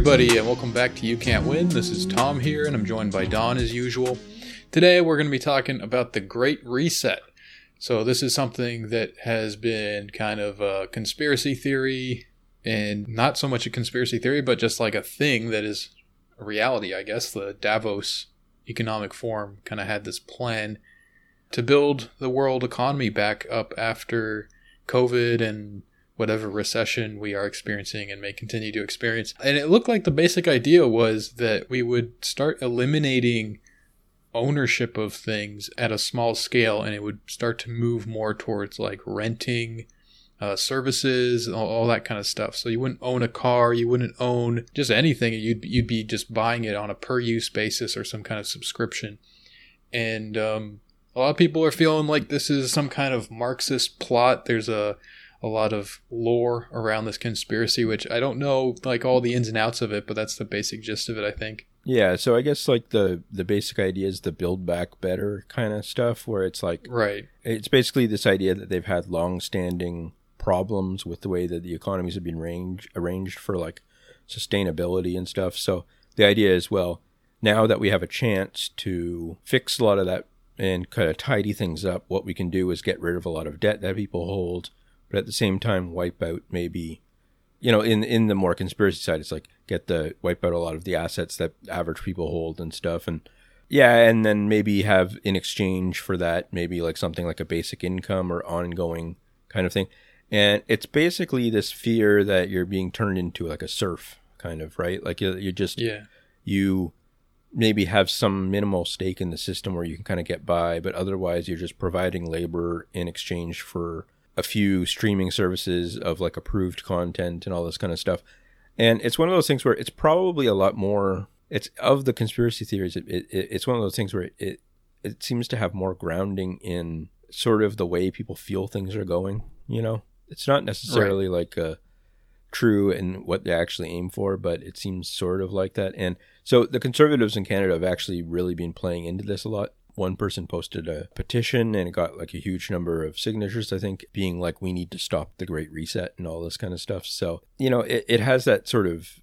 everybody, and welcome back to You Can't Win. This is Tom here, and I'm joined by Don as usual. Today, we're going to be talking about the Great Reset. So, this is something that has been kind of a conspiracy theory, and not so much a conspiracy theory, but just like a thing that is a reality, I guess. The Davos Economic Forum kind of had this plan to build the world economy back up after COVID and whatever recession we are experiencing and may continue to experience. And it looked like the basic idea was that we would start eliminating ownership of things at a small scale and it would start to move more towards like renting uh, services all, all, that kind of stuff. So you wouldn't own a car you wouldn't own just anything you'd, you'd be just buying it on a per use basis or some kind of subscription. And um, a lot of people are feeling like this is some kind of marxist plot. There's a a lot of lore around this conspiracy, which I don't know like all the ins and outs of it, but that's the basic gist of it, I think. Yeah, so I guess like the the basic idea is the build back better kind of stuff, where it's like right. It's basically this idea that they've had long standing problems with the way that the economies have been arranged arranged for like sustainability and stuff. So the idea is well, now that we have a chance to fix a lot of that and kind of tidy things up, what we can do is get rid of a lot of debt that people hold but at the same time wipe out maybe you know in in the more conspiracy side it's like get the wipe out a lot of the assets that average people hold and stuff. And yeah and then maybe have in exchange for that maybe like something like a basic income or ongoing kind of thing. And it's basically this fear that you're being turned into like a serf kind of right? Like you, you just yeah. you maybe have some minimal stake in the system where you can kind of get by but otherwise you're just providing labor in exchange for a few streaming services of like approved content and all this kind of stuff. And it's one of those things where it's probably a lot more. It's of the conspiracy theories. It, it, it's one of those things where it it seems to have more grounding in sort of the way people feel things are going. You know, it's not necessarily right. like a true and what they actually aim for, but it seems sort of like that. And so the conservatives in Canada have actually really been playing into this a lot one person posted a petition and it got like a huge number of signatures, I think, being like, we need to stop the Great Reset and all this kind of stuff. So, you know, it, it has that sort of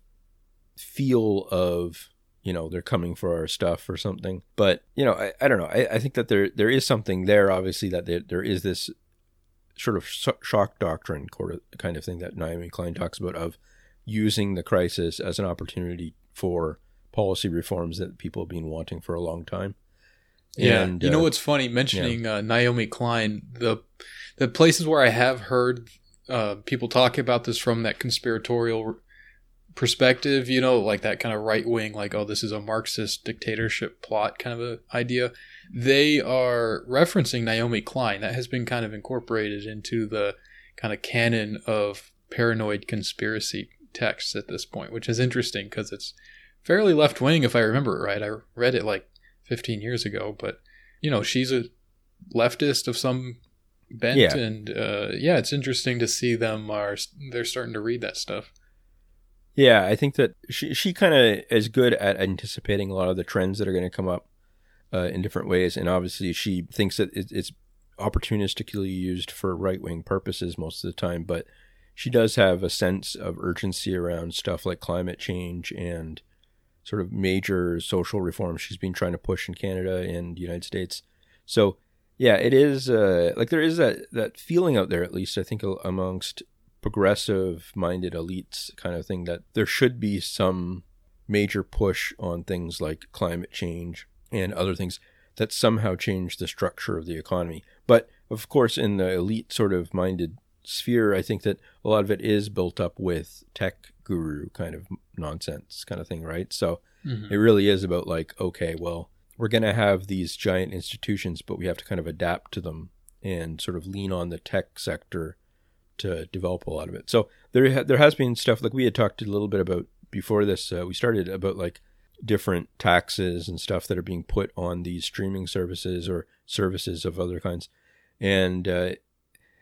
feel of, you know, they're coming for our stuff or something. But, you know, I, I don't know. I, I think that there there is something there, obviously, that there, there is this sort of shock doctrine kind of thing that Naomi Klein talks about of using the crisis as an opportunity for policy reforms that people have been wanting for a long time. Yeah, and, you know uh, what's funny? Mentioning yeah. uh, Naomi Klein, the the places where I have heard uh, people talk about this from that conspiratorial perspective, you know, like that kind of right wing, like oh, this is a Marxist dictatorship plot kind of a idea. They are referencing Naomi Klein. That has been kind of incorporated into the kind of canon of paranoid conspiracy texts at this point, which is interesting because it's fairly left wing, if I remember it right. I read it like 15 years ago, but you know, she's a leftist of some bent yeah. and uh, yeah, it's interesting to see them are they're starting to read that stuff. Yeah, I think that she she kind of is good at anticipating a lot of the trends that are going to come up uh, in different ways, and obviously she thinks that it's opportunistically used for right wing purposes most of the time, but she does have a sense of urgency around stuff like climate change and sort of major social reforms she's been trying to push in Canada and the United States. So yeah, it is uh, like there is that that feeling out there, at least I think amongst progressive minded elites, kind of thing that there should be some major push on things like climate change and other things that somehow change the structure of the economy. But of course, in the elite sort of minded sphere, I think that a lot of it is built up with tech guru kind of nonsense kind of thing, right? So mm-hmm. it really is about like, okay, well, we're going to have these giant institutions, but we have to kind of adapt to them and sort of lean on the tech sector to develop a lot of it. So there ha- there has been stuff like we had talked a little bit about before this. Uh, we started about like different taxes and stuff that are being put on these streaming services or services of other kinds, and uh,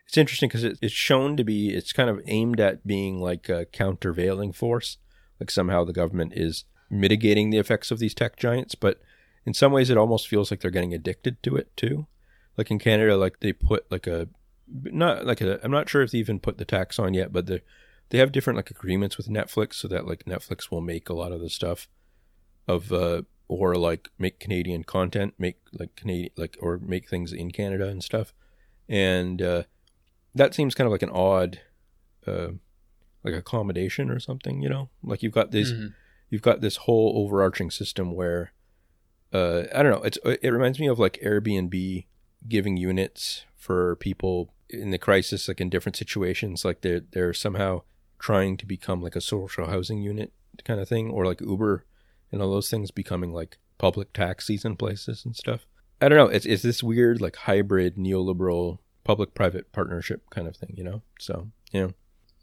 it's interesting because it, it's shown to be it's kind of aimed at being like a countervailing force like somehow the government is mitigating the effects of these tech giants but in some ways it almost feels like they're getting addicted to it too. Like in canada like they put like a not like a i'm not sure if they even put the tax on yet but the they have different like agreements with Netflix, so that like Netflix will make a lot of the stuff of uh or like make Canadian content, make like Canadian like or make things in Canada and stuff, and uh, that seems kind of like an odd, uh, like accommodation or something. You know, like you've got this, mm-hmm. you've got this whole overarching system where, uh, I don't know. It's it reminds me of like Airbnb giving units for people in the crisis, like in different situations, like they're they're somehow trying to become like a social housing unit kind of thing, or like Uber and all those things becoming like public taxis in places and stuff. I don't know. It's it's this weird like hybrid neoliberal public private partnership kind of thing, you know? So, yeah.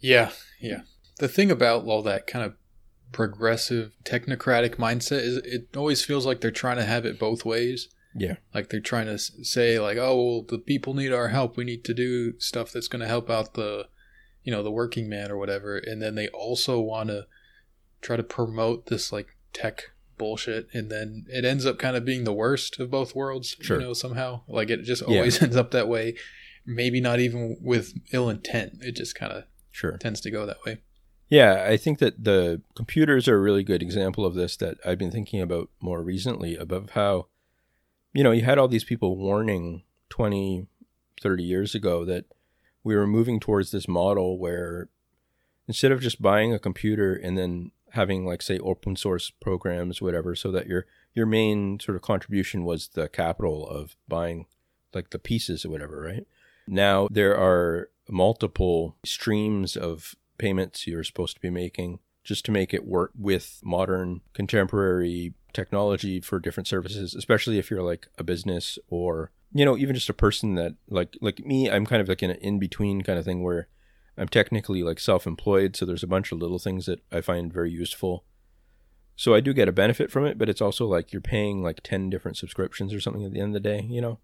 Yeah, yeah. The thing about all that kind of progressive technocratic mindset is it always feels like they're trying to have it both ways. Yeah. Like they're trying to say like, "Oh, well, the people need our help. We need to do stuff that's going to help out the you know, the working man or whatever." And then they also want to try to promote this like tech bullshit and then it ends up kind of being the worst of both worlds sure. you know somehow like it just always yeah. ends up that way maybe not even with ill intent. It just kind of sure. tends to go that way. Yeah i think that the computers are a really good example of this that i've been thinking about more recently about how you know you had all these people warning 20 30 years ago that we were moving towards this model where instead of just buying a computer and then having like say open source programs whatever so that your your main sort of contribution was the capital of buying like the pieces or whatever right now there are multiple streams of payments you're supposed to be making just to make it work with modern contemporary technology for different services especially if you're like a business or you know even just a person that like like me i'm kind of like in an in between kind of thing where I'm technically like self-employed, so there's a bunch of little things that I find very useful. So I do get a benefit from it, but it's also like you're paying like 10 different subscriptions or something at the end of the day, you know?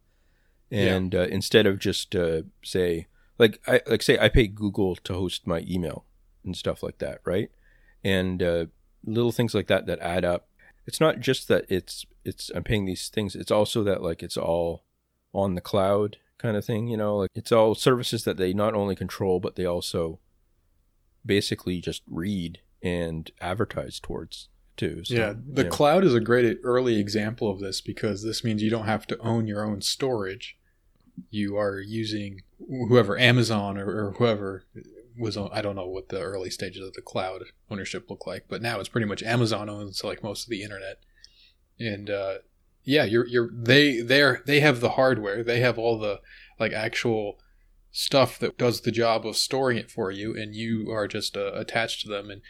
And yeah. uh, instead of just uh, say like I like say I pay Google to host my email and stuff like that, right? And uh, little things like that that add up. It's not just that it's it's I'm paying these things, it's also that like it's all on the cloud kind of thing. You know, like it's all services that they not only control, but they also basically just read and advertise towards too. So, yeah, the cloud is a great early example of this because this means you don't have to own your own storage. You are using whoever Amazon or, or whoever was on, I don't know what the early stages of the cloud ownership look like, but now it's pretty much Amazon owns like most of the internet. And uh, yeah, you're you're they they're they have the hardware. They have all the like actual stuff that does the job of storing it for you, and you are just uh, attached to them. And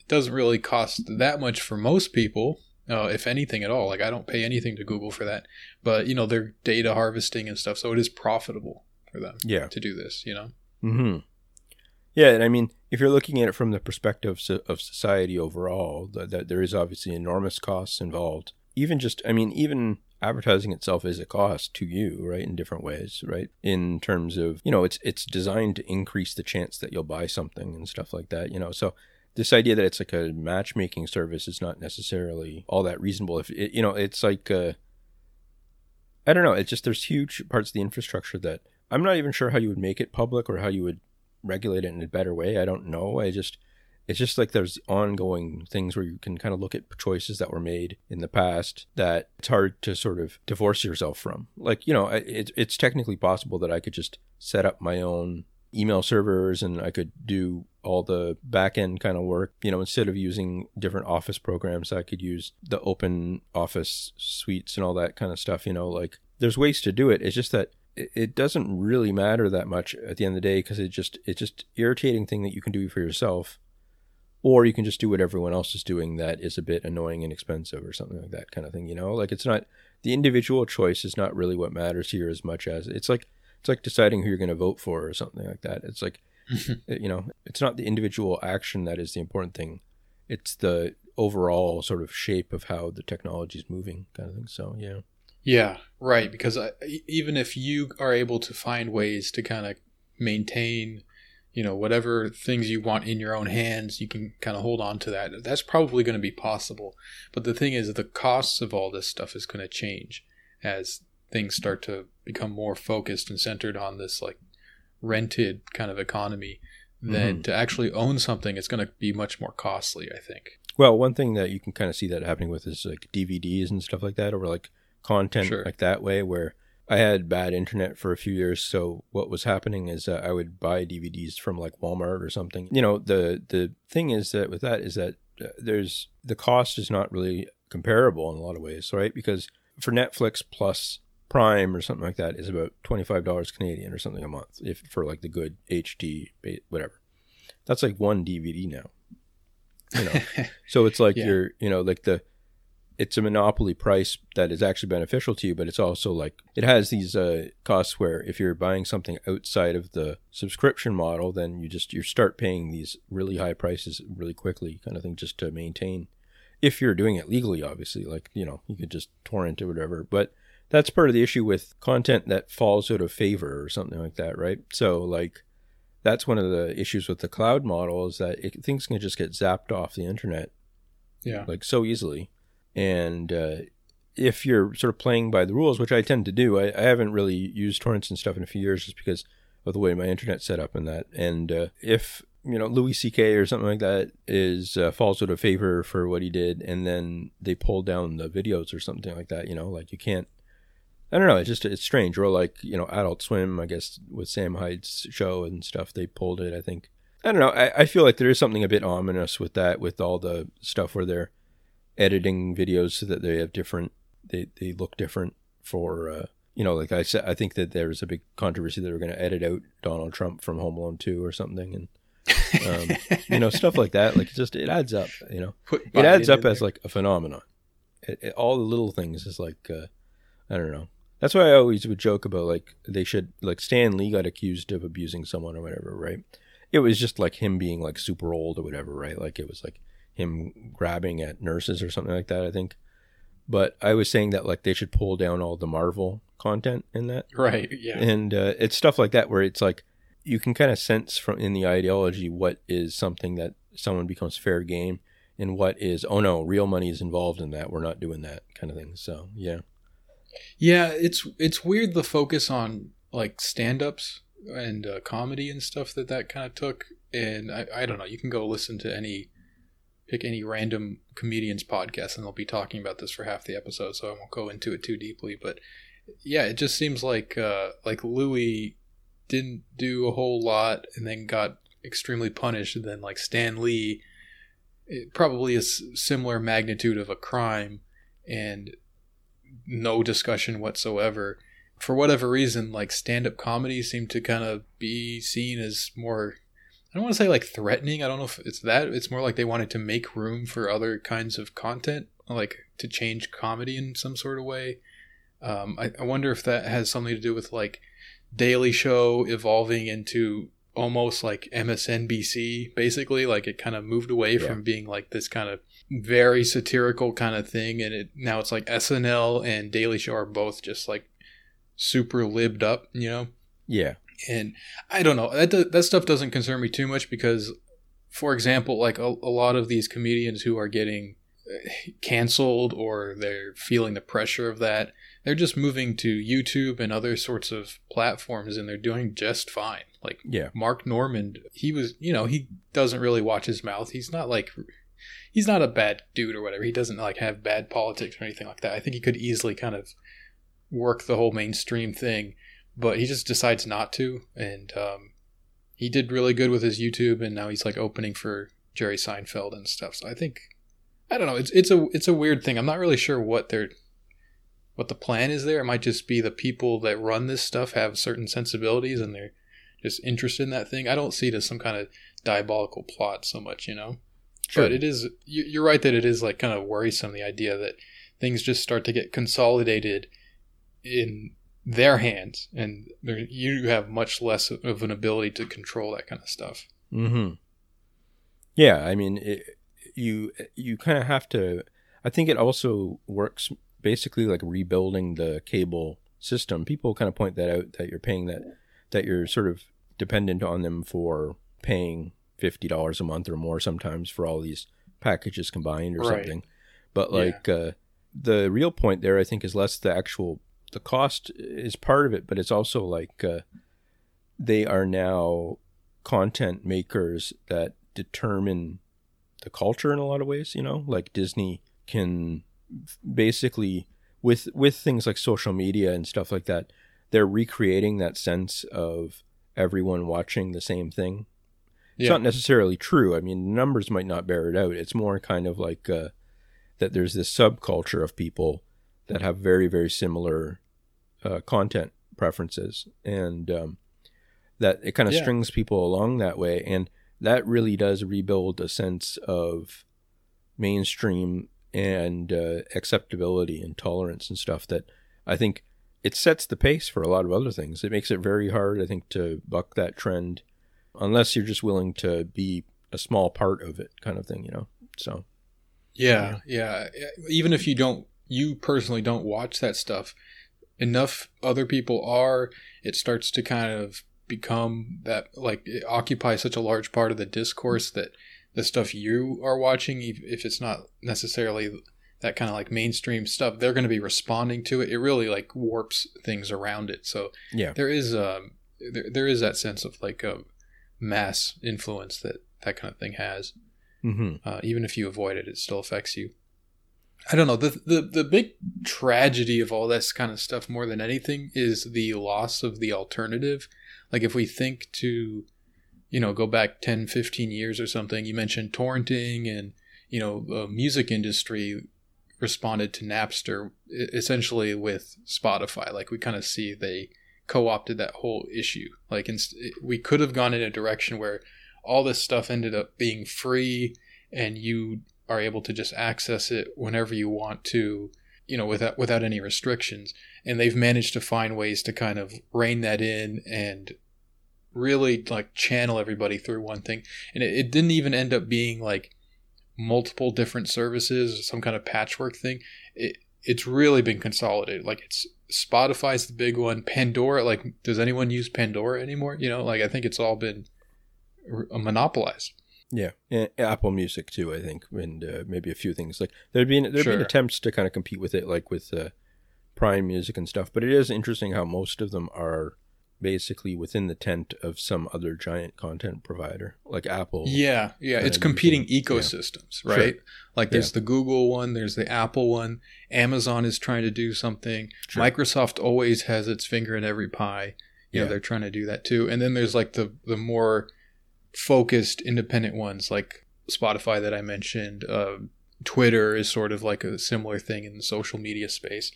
it doesn't really cost that much for most people, uh, if anything at all. Like I don't pay anything to Google for that, but you know they're data harvesting and stuff, so it is profitable for them. Yeah. to do this, you know. Hmm. Yeah, and I mean, if you're looking at it from the perspective of society overall, that, that there is obviously enormous costs involved even just i mean even advertising itself is a cost to you right in different ways right in terms of you know it's it's designed to increase the chance that you'll buy something and stuff like that you know so this idea that it's like a matchmaking service is not necessarily all that reasonable. If it, you know it's like uh, i don't know. It's just there's huge parts of the infrastructure that i'm not even sure how you would make it public or how you would regulate it in a better way. I don't know. I just it's just like there's ongoing things where you can kind of look at choices that were made in the past that it's hard to sort of divorce yourself from. Like, you know, it, it's technically possible that I could just set up my own email servers and I could do all the back end kind of work. You know, instead of using different office programs, I could use the open office suites and all that kind of stuff. You know, like there's ways to do it. It's just that it doesn't really matter that much at the end of the day because it just it's just irritating thing that you can do for yourself or you can just do what everyone else is doing that is a bit annoying and expensive or something like that kind of thing you know like it's not the individual choice is not really what matters here as much as it's like it's like deciding who you're going to vote for or something like that. It's like you know it's not the individual action that is the important thing. It's the overall sort of shape of how the technology is moving kind of thing. So yeah. Yeah right because I, even if you are able to find ways to kind of maintain you know whatever things you want in your own hands you can kind of hold on to that. That's probably going to be possible. But the thing is the costs of all this stuff is going to change as things start to become more focused and centered on this like rented kind of economy then Mhm. to actually own something, it's going to be much more costly. I think. Well, one thing that you can kind of see that happening with is like DVDs and stuff like that, or like content Sure. like that way, where I had bad internet for a few years. So what was happening is uh, I would buy DVDs from like Walmart or something. You know, the the thing is that with that is that uh, there's the cost is not really comparable in a lot of ways, right? Because for Netflix plus Prime or something like that is about twenty five dollars Canadian or something a month, if for like the good HD whatever. That's like one DVD now. You know, so it's like Yeah. you're, you know, like the, it's a monopoly price that is actually beneficial to you, but it's also like it has these uh, costs where if you're buying something outside of the subscription model, then you just you start paying these really high prices really quickly, kind of thing, just to maintain. If you're doing it legally, obviously, like you know, you could just torrent or whatever, but that's part of the issue with content that falls out of favor or something like that, right? So like that's one of the issues with the cloud model is that it, things can just get zapped off the internet yeah. like so easily. And uh, if you're sort of playing by the rules, which I tend to do, I, I haven't really used torrents and stuff in a few years just because of the way my internet's set up and that. And uh, if you know Louis C.K. or something like that is uh, falls out of favor for what he did, and then they pull down the videos or something like that, you know, like you can't. I don't know. It's just it's strange. Or like you know, Adult Swim. I guess with Sam Hyde's show and stuff, they pulled it. I think. I don't know. I, I feel like there is something a bit ominous with that, with all the stuff where they're editing videos so that they have different, they they look different for. Uh, you know, like I said, I think that there was a big controversy that we're going to edit out Donald Trump from Home Alone Two or something, and um, you know stuff like that. Like it just it adds up. You know, Put it adds up as there. like a phenomenon. It, it- all the little things is like uh, I don't know. That's why I always would joke about like they should like Stan Lee got accused of abusing someone or whatever, right? It was just like him being like super old or whatever, right? Like it was like him grabbing at nurses or something like that, I think. But I was saying that like they should pull down all the Marvel content in that right. Yeah. and uh, it's stuff like that where it's like you can kind of sense from in the ideology what is something that someone becomes fair game and what is oh no real money is involved in that we're not doing that kind of thing so yeah Yeah, it's it's weird the focus on like stand-ups and uh, comedy and stuff that that kind of took. And I, I don't know. You can go listen to any pick any random comedian's podcast, and they'll be talking about this for half the episode. So I won't go into it too deeply. But yeah, it just seems like uh, like Louis didn't do a whole lot, and then got extremely punished. And then like Stan Lee, it probably is similar magnitude of a crime, and no discussion whatsoever. For whatever reason, like stand up comedy seemed to kind of be seen as more, I don't want to say like threatening. I don't know if it's that. It's more like they wanted to make room for other kinds of content, like to change comedy in some sort of way. Um, I, I wonder if that has something to do with like Daily Show evolving into almost like MSNBC, basically. Like it kind of moved away Yeah. from being like this kind of very satirical kind of thing, and it now it's like SNL and Daily Show are both just like super libbed up, you know. yeah And I don't know that do- that stuff doesn't concern me too much because, for example, like a, a lot of these comedians who are getting uh, canceled or they're feeling the pressure of that, they're just moving to YouTube and other sorts of platforms, and they're doing just fine. Like yeah Mark Normand, he was, you know, he doesn't really watch his mouth. He's not like, he's not a bad dude or whatever. He doesn't like have bad politics or anything like that. I think he could easily kind of work the whole mainstream thing, but he just decides not to. And um, he did really good with his YouTube, and now he's like opening for Jerry Seinfeld and stuff. So I think, I don't know. It's it's a it's a weird thing. I'm not really sure what they're what the plan is there. It might just be the people that run this stuff have certain sensibilities and they're just interested in that thing. I don't see it as some kind of diabolical plot so much, you know. Sure But it is. you- You're right that it is like kind of worrisome the idea that things just start to get consolidated in their hands, and you have much less of an ability to control that kind of stuff. hmm Yeah, I mean, it, you you kind of have to. I think it also works basically like rebuilding the cable system. People kind of point that out that you're paying that that you're sort of dependent on them for paying fifty dollars a month or more sometimes for all these packages combined or Right. something. But Yeah. like uh, the real point there, I think, is less the actual the cost is part of it, but it's also like uh, they are now content makers that determine the culture in a lot of ways, you know, like Disney can basically with with things like social media and stuff like that, they're recreating that sense of everyone watching the same thing. It's not necessarily true. I mean, numbers might not bear it out. It's more kind of like uh, that there's this subculture of people that have very, very similar uh, content preferences, and um, that it kind of Yeah. strings people along that way. And that really does rebuild a sense of mainstream and uh, acceptability and tolerance and stuff that I think it sets the pace for a lot of other things. It makes it very hard, I think, to buck that trend unless you're just willing to be a small part of it, kind of thing, you know? So, Yeah, yeah. Even if you don't, you personally don't watch that stuff, enough other people are, it starts to kind of become that, like, it occupies such a large part of the discourse that the stuff you are watching, if it's not necessarily that kind of like mainstream stuff, they're going to be responding to it. It really like warps things around it. So yeah. there is um there, there is that sense of like a mass influence that that kind of thing has hmm uh, even if you avoid it, it still affects you. I don't know. The, the the big tragedy of all this kind of stuff, more than anything, is the loss of the alternative. Like if we think to, you know, go back 10, 15 years or something, you mentioned torrenting and, you know, the music industry responded to Napster essentially with Spotify. Like we kind of see they co-opted that whole issue. Like inst- we could have gone in a direction where all this stuff ended up being free and you are able to just access it whenever you want to you know without without any restrictions. And they've managed to find ways to kind of rein that in and really like channel everybody through one thing. And it, it didn't even end up being like multiple different services some kind of patchwork thing. It, it's really been consolidated. Like it's spotify's the big one pandora like does anyone use pandora anymore you know like i think it's all been r- monopolized Yeah. And Apple Music, too, I think, and uh, maybe a few things. Like, there'd been, there'd Sure. been attempts to kind of compete with it, like with uh, Prime Music and stuff, but it is interesting how most of them are basically within the tent of some other giant content provider, like Apple. Yeah, yeah, it's competing using- yeah. ecosystems, right? Like there's the Google one, there's the Apple one, Amazon is trying to do something. Sure. Microsoft always has its finger in every pie. You know, Yeah. they're trying to do that too. And then there's like the the more focused independent ones like Spotify that I mentioned. Uh, Twitter is sort of like a similar thing in the social media space.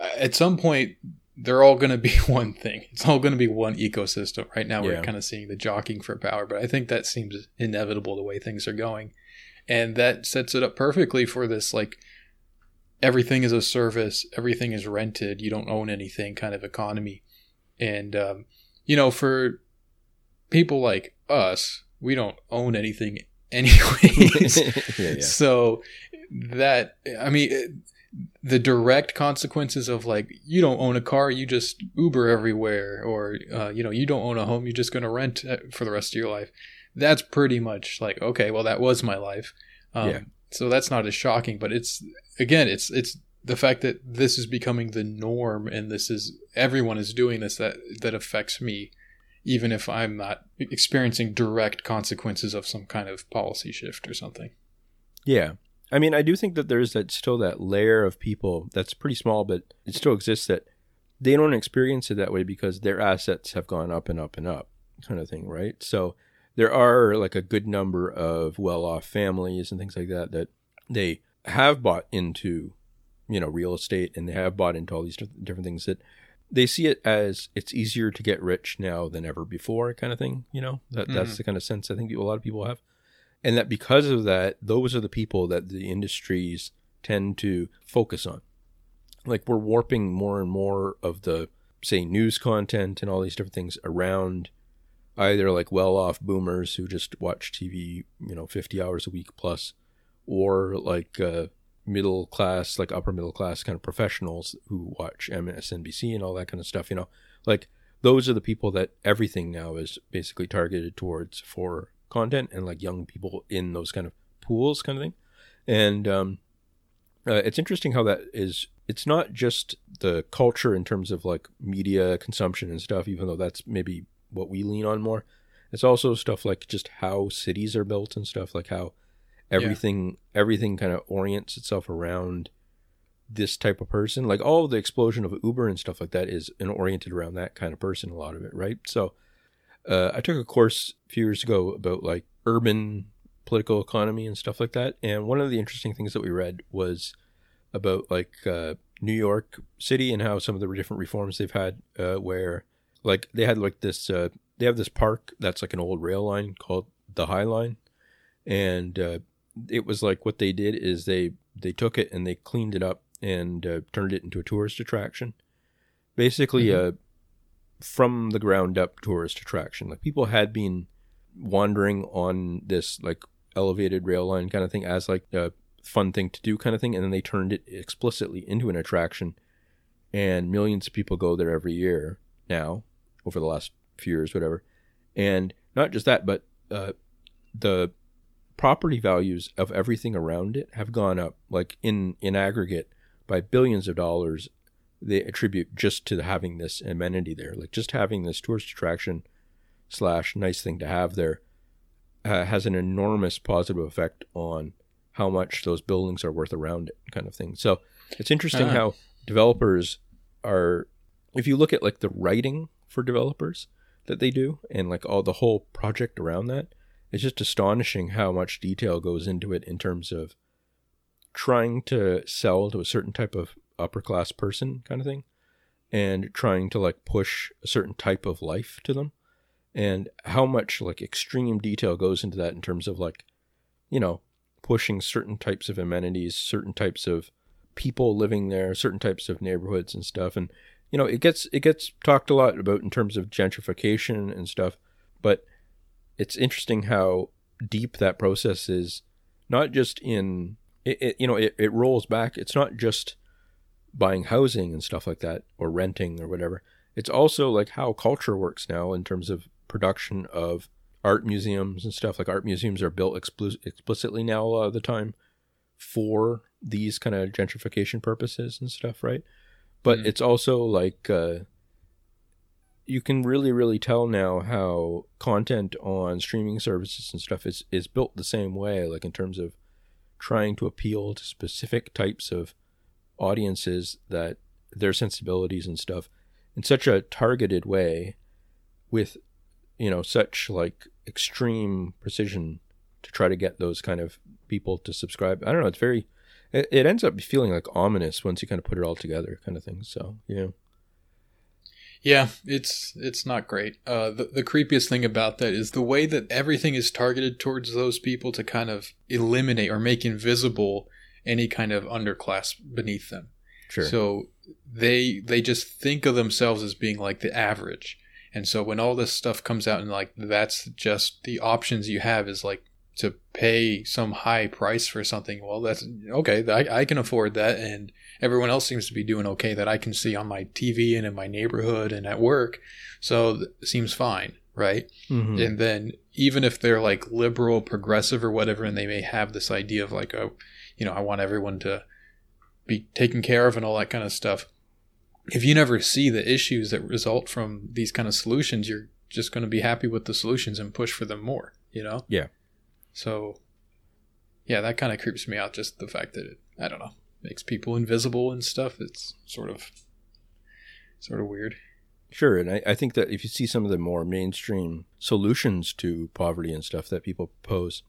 Uh, At some point, they're all going to be one thing. It's all going to be one ecosystem. Right now, we're Yeah. kind of seeing the jockeying for power, but I think that seems inevitable the way things are going, and that sets it up perfectly for this like everything is a service, everything is rented, you don't own anything kind of economy, and um, you know for people like us, we don't own anything anyways. yeah, yeah. So that I mean it- the direct consequences of like you don't own a car, you just Uber everywhere, or uh, you know you don't own a home, you're just going to rent uh, for the rest of your life. That's pretty much like okay, well that was my life. Um, Yeah. So that's not as shocking, but it's again, it's it's the fact that this is becoming the norm and this is everyone is doing this that that affects me even if i'm not experiencing direct consequences of some kind of policy shift or something Yeah. I mean, I do think that there's that still that layer of people that's pretty small, but it still exists that they don't experience it that way because their assets have gone up and up and up, kind of thing, right? So there are like a good number of well-off families and things like that that they have bought into, you know, real estate and they have bought into all these different things that they see it as it's easier to get rich now than ever before, kind of thing. You know, that that's mm. the kind of sense I think a lot of people have and that because of that those are the people that the industries tend to focus on like we're warping more and more of the say news content and all these different things around either like well-off boomers who just watch TV, you know, 50 hours a week plus or like uh middle class, like upper middle class kind of professionals who watch MSNBC and all that kind of stuff, you know. Like those are the people that everything now is basically targeted towards for content and like young people in those kind of pools kind of thing and um uh, it's interesting how that is it's not just the culture in terms of like media consumption and stuff even though that's maybe what we lean on more It's also stuff like just how cities are built and stuff like how everything yeah. everything kind of orients itself around this type of person. Like all the explosion of Uber and stuff like that is oriented around that kind of person. A lot of it, right? So, uh, I took a course a few years ago about like urban political economy and stuff like that. And one of the interesting things that we read was about like uh, New York City and how some of the different reforms they've had, uh, where like they had like this, uh, they have this park that's like an old rail line called the High Line, and uh, it was like what they did is they they took it and they cleaned it up and uh, turned it into a tourist attraction, basically mm-hmm. From the ground up tourist attraction. Like people had been wandering on this like elevated rail line kind of thing as like a fun thing to do kind of thing and then they turned it explicitly into an attraction and millions of people go there every year now over the last few years whatever and not just that but uh, the property values of everything around it have gone up like in in aggregate by billions of dollars they attribute just to having this amenity there like just having this tourist attraction slash nice thing to have there uh, has an enormous positive effect on how much those buildings are worth around it, kind of thing. So it's interesting uh-huh. how developers are, if you look at like the writing for developers that they do and like all the whole project around that, it's just astonishing how much detail goes into it in terms of trying to sell to a certain type of upper class person kind of thing and trying to like push a certain type of life to them. And how much like extreme detail goes into that in terms of like you know pushing certain types of amenities certain types of people living there certain types of neighborhoods and stuff. And you know it gets it gets talked a lot about in terms of gentrification and stuff but it's interesting how deep that process is not just in it, it you know it, it rolls back. It's not just buying housing and stuff like that or renting or whatever it's also like how culture works now in terms of production of art museums and stuff. Like art museums are built explicitly now a lot of the time for these kind of gentrification purposes and stuff, right? But mm. it's also like uh, you can really, really tell now how content on streaming services and stuff is is built the same way, like in terms of trying to appeal to specific types of audiences that their sensibilities and stuff in such a targeted way with you know such like extreme precision to try to get those kind of people to subscribe. I don't know. It's very. It, it ends up feeling like ominous once you kind of put it all together, kind of thing. So yeah. Yeah, it's it's not great. Uh, the the creepiest thing about that is the way that everything is targeted towards those people to kind of eliminate or make invisible any kind of underclass beneath them. Sure. So they they just think of themselves as being like the average, and so when all this stuff comes out and like that's just the options you have is like to pay some high price for something, well, that's okay. I, I can afford that. And everyone else seems to be doing okay that I can see on my TV and in my neighborhood and at work. So it seems fine. Right. Mm-hmm. And then even if they're like liberal, progressive or whatever, and they may have this idea of like, oh, you know, I want everyone to be taken care of and all that kind of stuff if you never see the issues that result from these kind of solutions, you're just going to be happy with the solutions and push for them more, you know? Yeah. So, yeah, that kind of creeps me out. Just the fact that it, I don't know, makes people invisible and stuff. It's sort of, sort of weird. Sure. And I, I think that if you see some of the more mainstream solutions to poverty and stuff that people propose,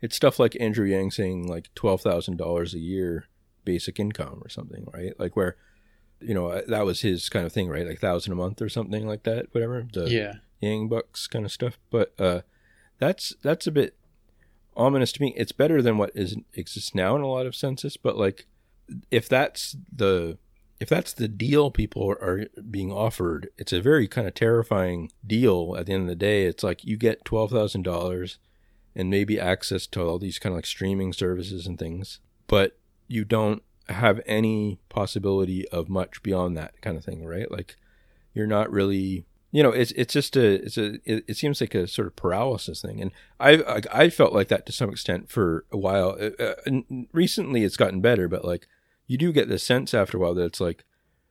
it's stuff like Andrew Yang saying like $12,000 a year basic income or something, right? Like where you know uh, that was his kind of thing, right? Like thousand a month or something like that, whatever. The yeah, Yang bucks kind of stuff. But uh, that's that's a bit ominous to me. It's better than what is exists now in a lot of senses, but like if that's the if that's the deal people are being offered, it's a very kind of terrifying deal. At the end of the day, it's like you get twelve thousand dollars and maybe access to all these kind of like streaming services and things, but you don't have any possibility of much beyond that kind of thing, right? Like you're not really, you know, it's it's just a it's a it, it seems like a sort of paralysis thing, and I I, I felt like that to some extent for a while. Uh, uh recently, it's gotten better, but like you do get the sense after a while that it's like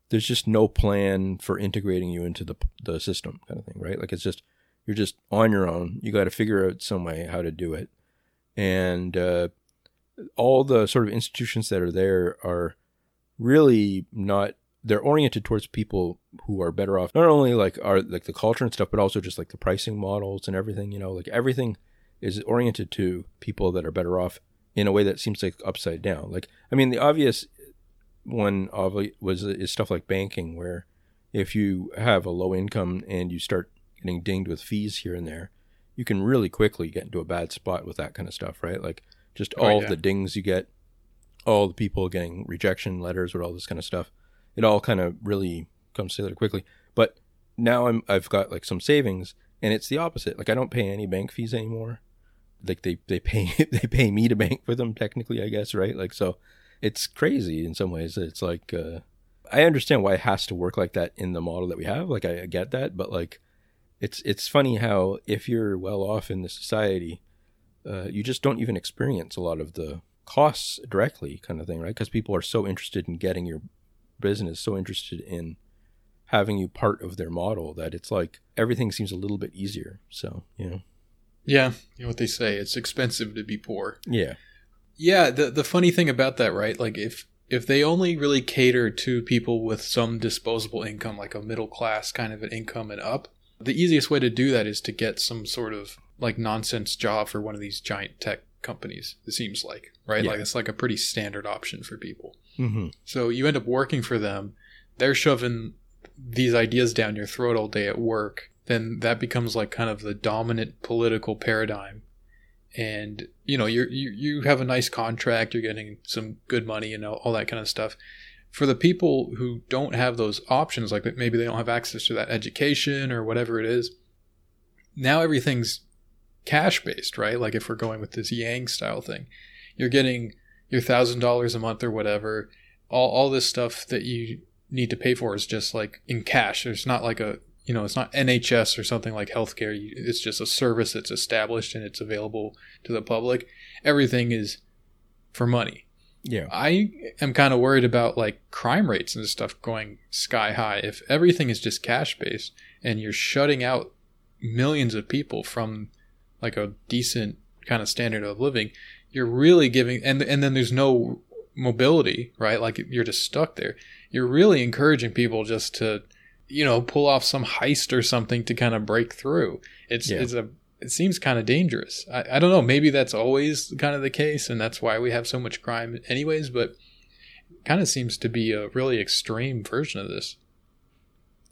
there's just no plan for integrating you into the the system kind of thing, right? Like it's just You're just on your own. You got to figure out some way how to do it. And uh, all the sort of institutions that are there are really not they're oriented towards people who are better off not only like are like the culture and stuff but also just like the pricing models and everything you know like everything is oriented to people that are better off in a way that seems like upside down like i mean the obvious one obviously was is stuff like banking where if you have a low income and you start getting dinged with fees here and there you can really quickly get into a bad spot with that kind of stuff right like just oh, all yeah. the dings you get, all the people getting rejection letters or all this kind of stuff. It all kind of really comes together quickly. But now I'm I've got like some savings, and it's the opposite. Like I don't pay any bank fees anymore. Like they they pay they pay me to bank for them technically, I guess, right? Like so, it's crazy in some ways. It's like uh, I understand why it has to work like that in the model that we have. Like I, I get that, but like it's it's funny how if you're well off in the society uh, you just don't even experience a lot of the costs directly, kind of thing, right? Because people are so interested in getting your business, so interested in having you part of their model that it's like everything seems a little bit easier. So, you know. Yeah, you know what they say, it's expensive to be poor. Yeah. Yeah, the the funny thing about that, right? Like if if they only really cater to people with some disposable income, like a middle class kind of an income and up, the easiest way to do that is to get some sort of like nonsense job for one of these giant tech companies. It seems like right, yeah. like it's like a pretty standard option for people. Mm-hmm. So you end up working for them. They're shoving these ideas down your throat all day at work. Then that becomes like kind of the dominant political paradigm. And you know you you you have a nice contract. You're getting some good money. You know all that kind of stuff for the people who don't have those options, like maybe they don't have access to that education or whatever it is, now everything's cash based, right? Like if we're going with this Yang style thing, you're getting your thousand dollars a month or whatever. All all this stuff that you need to pay for is just like in cash. There's not like a you know it's not NHS or something like healthcare. It's just a service that's established and it's available to the public. Everything is for money. Yeah. I am kind of worried about like crime rates and stuff going sky high. If everything is just cash based and you're shutting out millions of people from like a decent kind of standard of living, you're really giving and and then there's no mobility, right? Like you're just stuck there. You're really encouraging people just to you know, pull off some heist or something to kind of break through. It's yeah. it's a it seems kind of dangerous. I, I don't know. Maybe that's always kind of the case, and that's why we have so much crime, anyways. But kind of seems to be a really extreme version of this.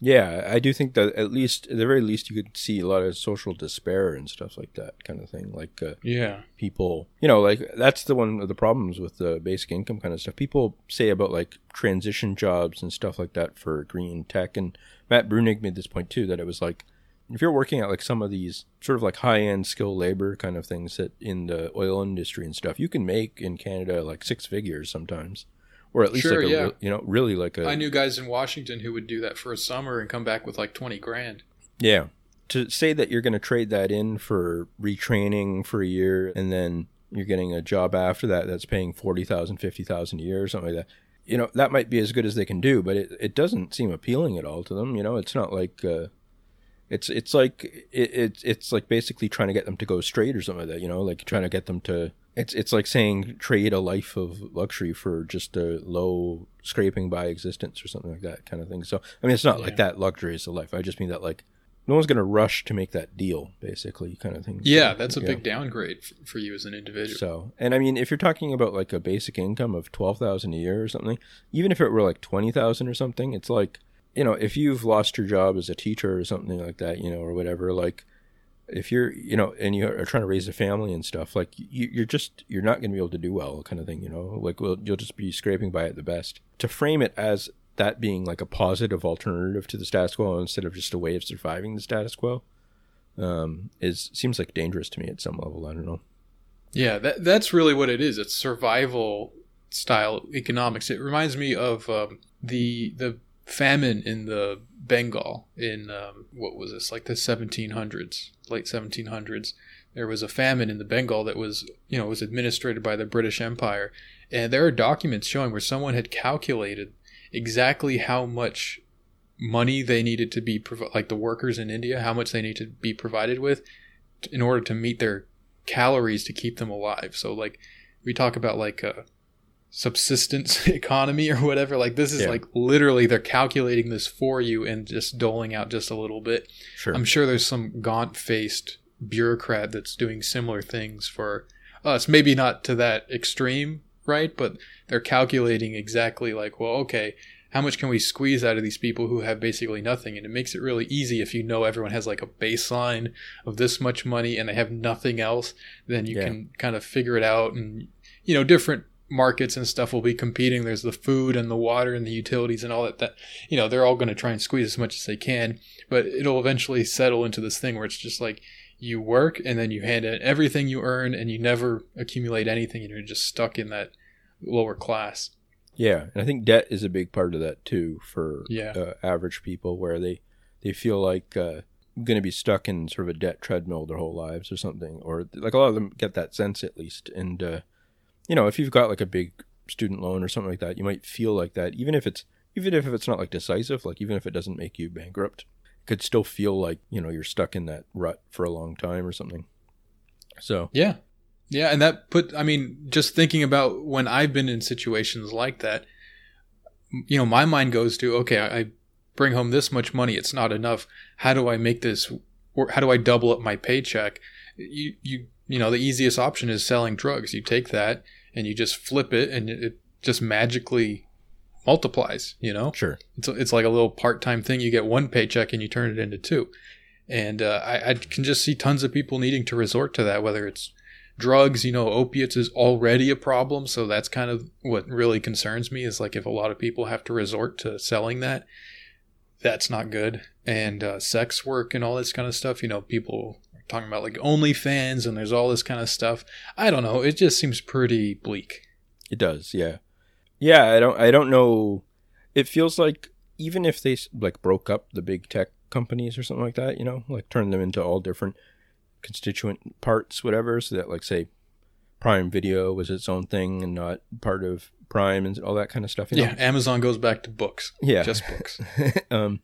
Yeah, I do think that at least, at the very least, you could see a lot of social despair and stuff like that kind of thing. Like, uh, yeah, people, you know, like that's the one of the problems with the basic income kind of stuff. People say about like transition jobs and stuff like that for green tech, and Matt Bruenig made this point too that it was like if you're working at like some of these sort of like high end skill labor kind of things that in the oil industry and stuff, you can make in Canada like six figures sometimes, or at least sure, like a, yeah. you know really like a. I knew guys in Washington who would do that for a summer and come back with like twenty grand. Yeah, to say that you're going to trade that in for retraining for a year and then you're getting a job after that that's paying 40,000, 50,000 a year or something like that. You know, that might be as good as they can do, but it, it doesn't seem appealing at all to them. You know, it's not like uh, it's it's like it, it's it's like basically trying to get them to go straight or something like that. You know, like trying to get them to. It's it's like saying trade a life of luxury for just a low scraping by existence or something like that kind of thing. So I mean, it's not yeah. like that luxury is a life. I just mean that like no one's going to rush to make that deal, basically, kind of thing. Yeah, so, that's a yeah. big downgrade for you as an individual. So, and I mean, if you're talking about like a basic income of twelve thousand a year or something, even if it were like twenty thousand or something, it's like you know, if you've lost your job as a teacher or something like that, you know, or whatever, like if you're, you know, and you're trying to raise a family and stuff, like you, are just, you're not going to be able to do well, kind of thing, you know, like well, you'll just be scraping by at the best. To frame it as that being like a positive alternative to the status quo instead of just a way of surviving the status quo, um, is seems like dangerous to me at some level. I don't know. Yeah, that that's really what it is. It's survival style economics. It reminds me of um, the the famine in the Bengal in um, what was this like the 1700s, late 1700s. There was a famine in the Bengal that was you know was administered by the British Empire, and there are documents showing where someone had calculated exactly how much money they needed to be provi- like the workers in India, how much they need to be provided with in order to meet their calories to keep them alive. So like we talk about like a subsistence economy or whatever. Like this is Yeah. like literally they're calculating this for you and just doling out just a little bit. Sure. I'm sure there's some gaunt faced bureaucrat that's doing similar things for us. Maybe not to that extreme, right? But they're calculating exactly like, well, okay, how much can we squeeze out of these people who have basically nothing? And it makes it really easy if you know everyone has like a baseline of this much money and they have nothing else, then you Yeah. can kind of figure it out. And, you know, different markets and stuff will be competing. There's the food and the water and the utilities and all that, that you know, they're all going to try and squeeze as much as they can. But it'll eventually settle into this thing where it's just like, you work and then you hand in everything you earn and you never accumulate anything and you're just stuck in that lower class. Yeah, and I think debt is a big part of that too for Yeah. uh, average people, where they they feel like uh, going to be stuck in sort of a debt treadmill their whole lives or something, or like a lot of them get that sense at least. And uh, you know, if you've got like a big student loan or something like that, you might feel like that, even if it's even if it's not like decisive, like even if it doesn't make you bankrupt, it could still feel like you know you're stuck in that rut for a long time or something. So Yeah. Yeah. And that put, I mean, just thinking about when I've been in situations like that, you know, my mind goes to, okay, I bring home this much money. It's not enough. How do I make this, or how do I double up my paycheck? You, you, you know, the easiest option is selling drugs. You take that and you just flip it and it just magically multiplies, you know? sure, It's, it's like a little part time thing. You get one paycheck and you turn it into two. And uh, I, I can just see tons of people needing to resort to that, whether it's drugs, you know, opiates is already a problem. So that's kind of what really concerns me is like if a lot of people have to resort to selling that, that's not good. And uh, sex work and all this kind of stuff, you know, people talking about like OnlyFans and there's all this kind of stuff. I don't know. It just seems pretty bleak. It does, yeah, yeah. I don't, I don't know. It feels like even if they like broke up the big tech companies or something like that, you know, like turn them into all different constituent parts, whatever, so that like say Prime Video was its own thing and not part of Prime and all that kind of stuff. You know? Yeah. Amazon goes back to books. yeah, Just books. um,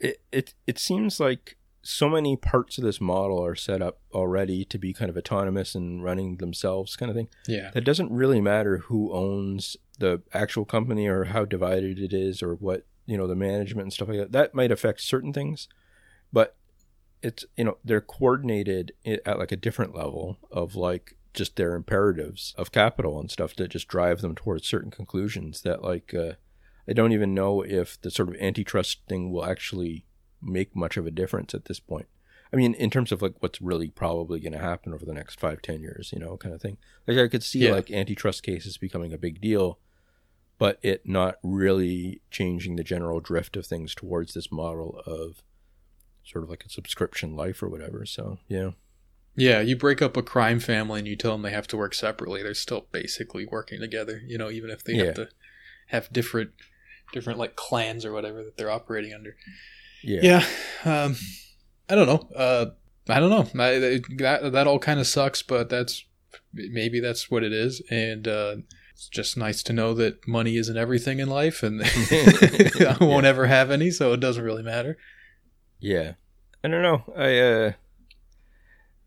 it it it seems like so many parts of this model are set up already to be kind of autonomous and running themselves, kind of thing. Yeah. That doesn't really matter who owns the actual company or how divided it is or what you know the management and stuff like that. That might affect certain things, but it's you know they're coordinated at like a different level of like just their imperatives of capital and stuff that just drive them towards certain conclusions that like uh, I don't even know if the sort of antitrust thing will actually make much of a difference at this point. I mean, in terms of like what's really probably going to happen over the next five, ten years, you know, kind of thing. Like I could see Yeah. like antitrust cases becoming a big deal, but it not really changing the general drift of things towards this model of sort of like a subscription life or whatever. So yeah, Yeah, you break up a crime family and you tell them they have to work separately. They're still basically working together, you know, even if they Yeah. have to have different, different like clans or whatever that they're operating under. Yeah, Yeah, um, I don't know. Uh, I don't know. I, that that all kind of sucks, but that's maybe that's what it is, and uh, it's just nice to know that money isn't everything in life, and I won't Yeah. ever have any, so it doesn't really matter. Yeah, I don't know. I uh,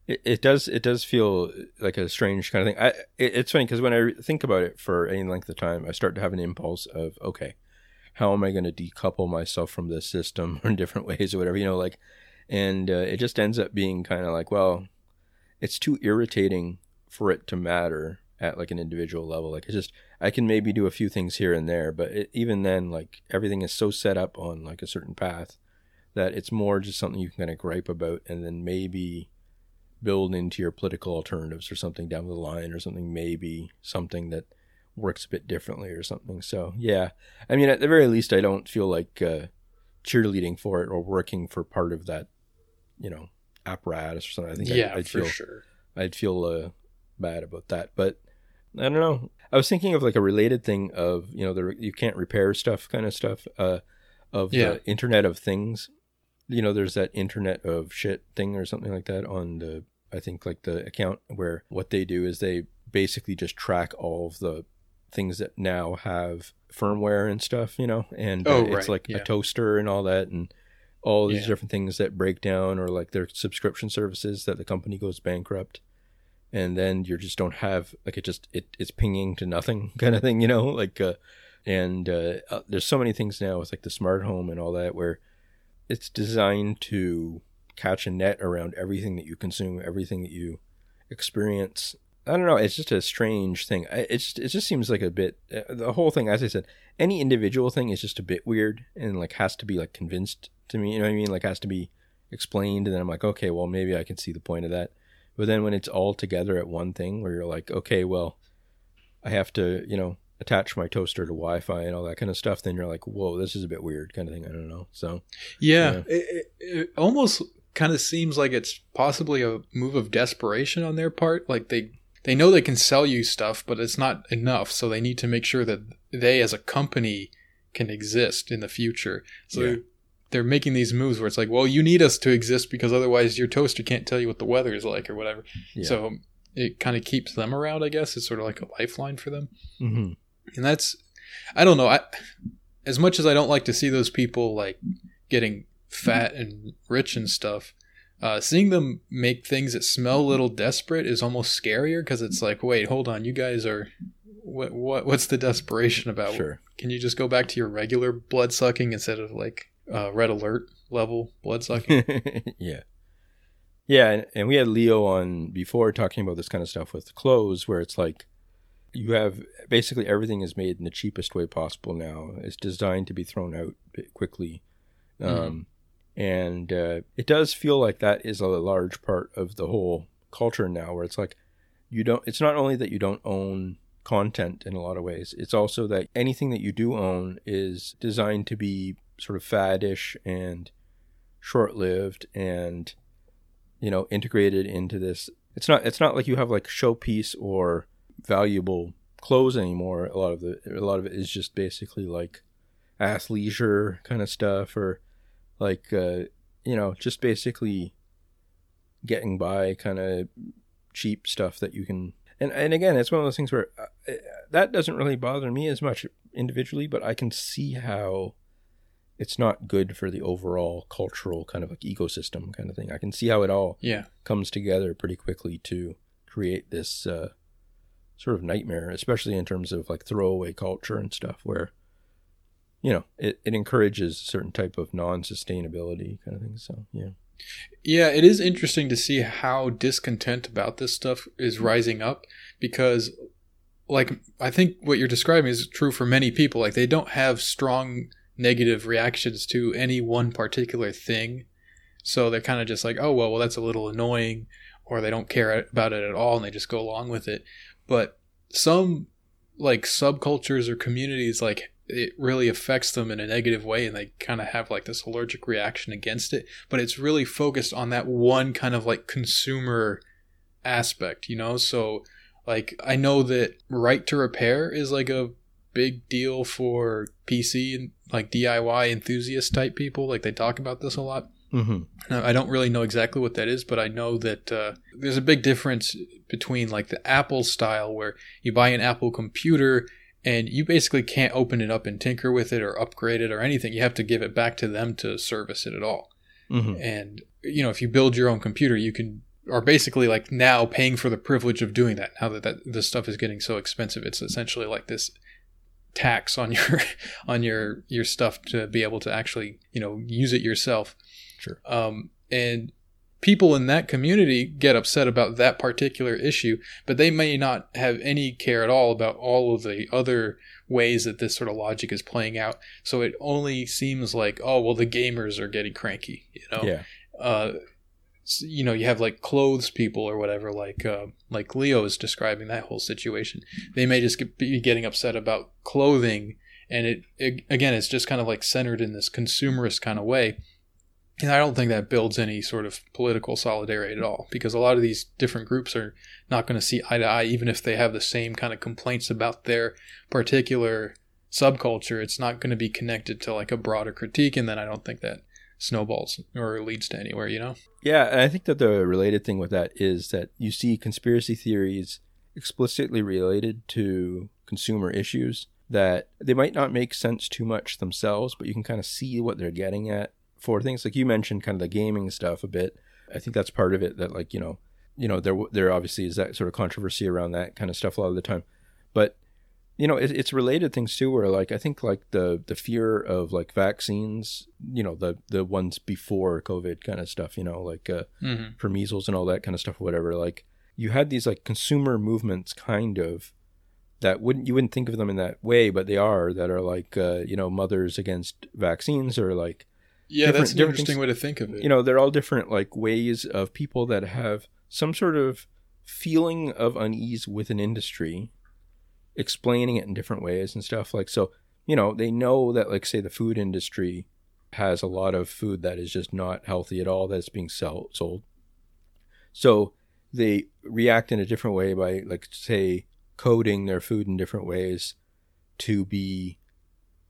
it, it does it does feel like a strange kind of thing. I it, it's funny because when I think about it for any length of time, I start to have an impulse of okay, how am I going to decouple myself from this system in different ways or whatever you know like, and uh, it just ends up being kind of like well, it's too irritating for it to matter at like an individual level. Like it's just I can maybe do a few things here and there, but it, even then, like everything is so set up on like a certain path that it's more just something you can kind of gripe about and then maybe build into your political alternatives or something down the line or something maybe something that works a bit differently or something so yeah i mean at the very least i don't feel like uh, cheerleading for it or working for part of that you know apparatus or something i think Yeah, I'd, I'd for feel sure. I'd feel uh, bad about that. But I don't know. I was thinking of like a related thing of you know the you can't repair stuff kind of stuff uh, of Yeah. the Internet of Things. You know, there's that Internet of Shit thing or something like that on the I think like the account where what they do is they basically just track all of the things that now have firmware and stuff, you know, and Oh, uh, it's like yeah. a toaster and all that, and all these Yeah. different things that break down, or like their subscription services that the company goes bankrupt, and then you just don't have like it just it it's pinging to nothing kind of thing, you know, like uh, and uh, uh, there's so many things now with like the smart home and all that where it's designed to catch a net around everything that you consume, everything that you experience. I don't know. It's just a strange thing. I- It just it just seems like a bit. uh, The whole thing, as I said, any individual thing is just a bit weird and like has to be like convinced to me. You know what I mean? Like has to be explained, and then I'm like, okay, well maybe I can see the point of that. But then when it's all together at one thing, where you're like, okay, well, I have to, you know, attach my toaster to Wi-Fi and all that kind of stuff, then you're like, whoa, this is a bit weird, kind of thing. I don't know. So Yeah, Yeah. It, it, it almost kind of seems like it's possibly a move of desperation on their part. Like they they know they can sell you stuff, but it's not enough, so they need to make sure that they as a company can exist in the future. So Yeah. they're making these moves where it's like, well, you need us to exist because otherwise your toaster can't tell you what the weather is like or whatever. yeah. So it kind of keeps them around, I guess. It's sort of like a lifeline for them hmm and that's i don't know i as much as i don't like to see those people like getting fat and rich and stuff uh, seeing them make things that smell a little desperate is almost scarier because it's like wait hold on you guys are what, what what's the desperation about sure. can you just go back to your regular blood sucking instead of like uh, red alert level blood sucking yeah. Yeah, and, and we had Leo on before talking about this kind of stuff with clothes, where it's like you have basically everything is made in the cheapest way possible now. It's designed to be thrown out quickly. Um, And uh, it does feel like that is a large part of the whole culture now, where it's like you don't, it's not only that you don't own content in a lot of ways, it's also that anything that you do own is designed to be sort of faddish and short lived and you know integrated into this. It's not it's not like you have like showpiece or valuable clothes anymore. A lot of the a lot of it is just basically like athleisure kind of stuff or like uh you know just basically getting by kind of cheap stuff that you can and and again it's one of those things where uh, that doesn't really bother me as much individually but i can see how it's not good for the overall cultural kind of like ecosystem kind of thing. I can see how it all yeah. comes together pretty quickly to create this uh, sort of nightmare, especially in terms of like throwaway culture and stuff, where you know it, it encourages a certain type of non-sustainability kind of thing. So yeah, Yeah, it is interesting to see how discontent about this stuff is rising up because like I think what you're describing is true for many people. Like they don't have strong negative reactions to any one particular thing. So they're kind of just like, "Oh, well, well that's a little annoying," or they don't care about it at all and they just go along with it. But some like subcultures or communities like it really affects them in a negative way and they kind of have like this allergic reaction against it but it's really focused on that one kind of like consumer aspect, you know? So like I know that right to repair is like a big deal for PC and like DIY enthusiast type people. Like they talk about this a lot. mm-hmm. I don't really know exactly what that is, but I know that uh, there's a big difference between like the Apple style where you buy an Apple computer and you basically can't open it up and tinker with it or upgrade it or anything. You have to give it back to them to service it at all. Mm-hmm. And you know, if you build your own computer, you can are basically like now paying for the privilege of doing that. Now that, that this stuff is getting so expensive, it's essentially like this tax on your on your your stuff to be able to actually you know use it yourself. Sure. Um, and people in that community get upset about that particular issue, but they may not have any care at all about all of the other ways that this sort of logic is playing out. So it only seems like, oh, well, the gamers are getting cranky, you know? Yeah. Uh, you know, you have like clothes people or whatever, like uh, like Leo is describing that whole situation. They may just get, be getting upset about clothing, and it, it again, it's just kind of like centered in this consumerist kind of way. And I don't think that builds any sort of political solidarity at all, because a lot of these different groups are not going to see eye to eye, even if they have the same kind of complaints about their particular subculture. It's not going to be connected to like a broader critique, and then I don't think that snowballs or leads to anywhere, you know? Yeah, and I think that the related thing with that is that you see conspiracy theories, explicitly related to consumer issues that they might not make sense too much themselves, but you can kind of see what they're getting at for things like you mentioned, kind of the gaming stuff a bit. I think that's part of it. That like you know, you know, there there obviously is that sort of controversy around that kind of stuff a lot of the time, but you know, it, it's related things too. Where like I think like the the fear of like vaccines, you know, the the ones before COVID kind of stuff, you know, like uh, Mm-hmm. for measles and all that kind of stuff, whatever. Like you had these like consumer movements, kind of that wouldn't you wouldn't think of them in that way, but they are that are like uh, you know mothers against vaccines or like Yeah, that's an interesting things- way to think of it. you know they're all different like ways of people that have some sort of feeling of unease with an industry explaining it in different ways and stuff like so you know they know that like say the food industry has a lot of food that is just not healthy at all that's being sell- sold so they react in a different way by like say coding their food in different ways to be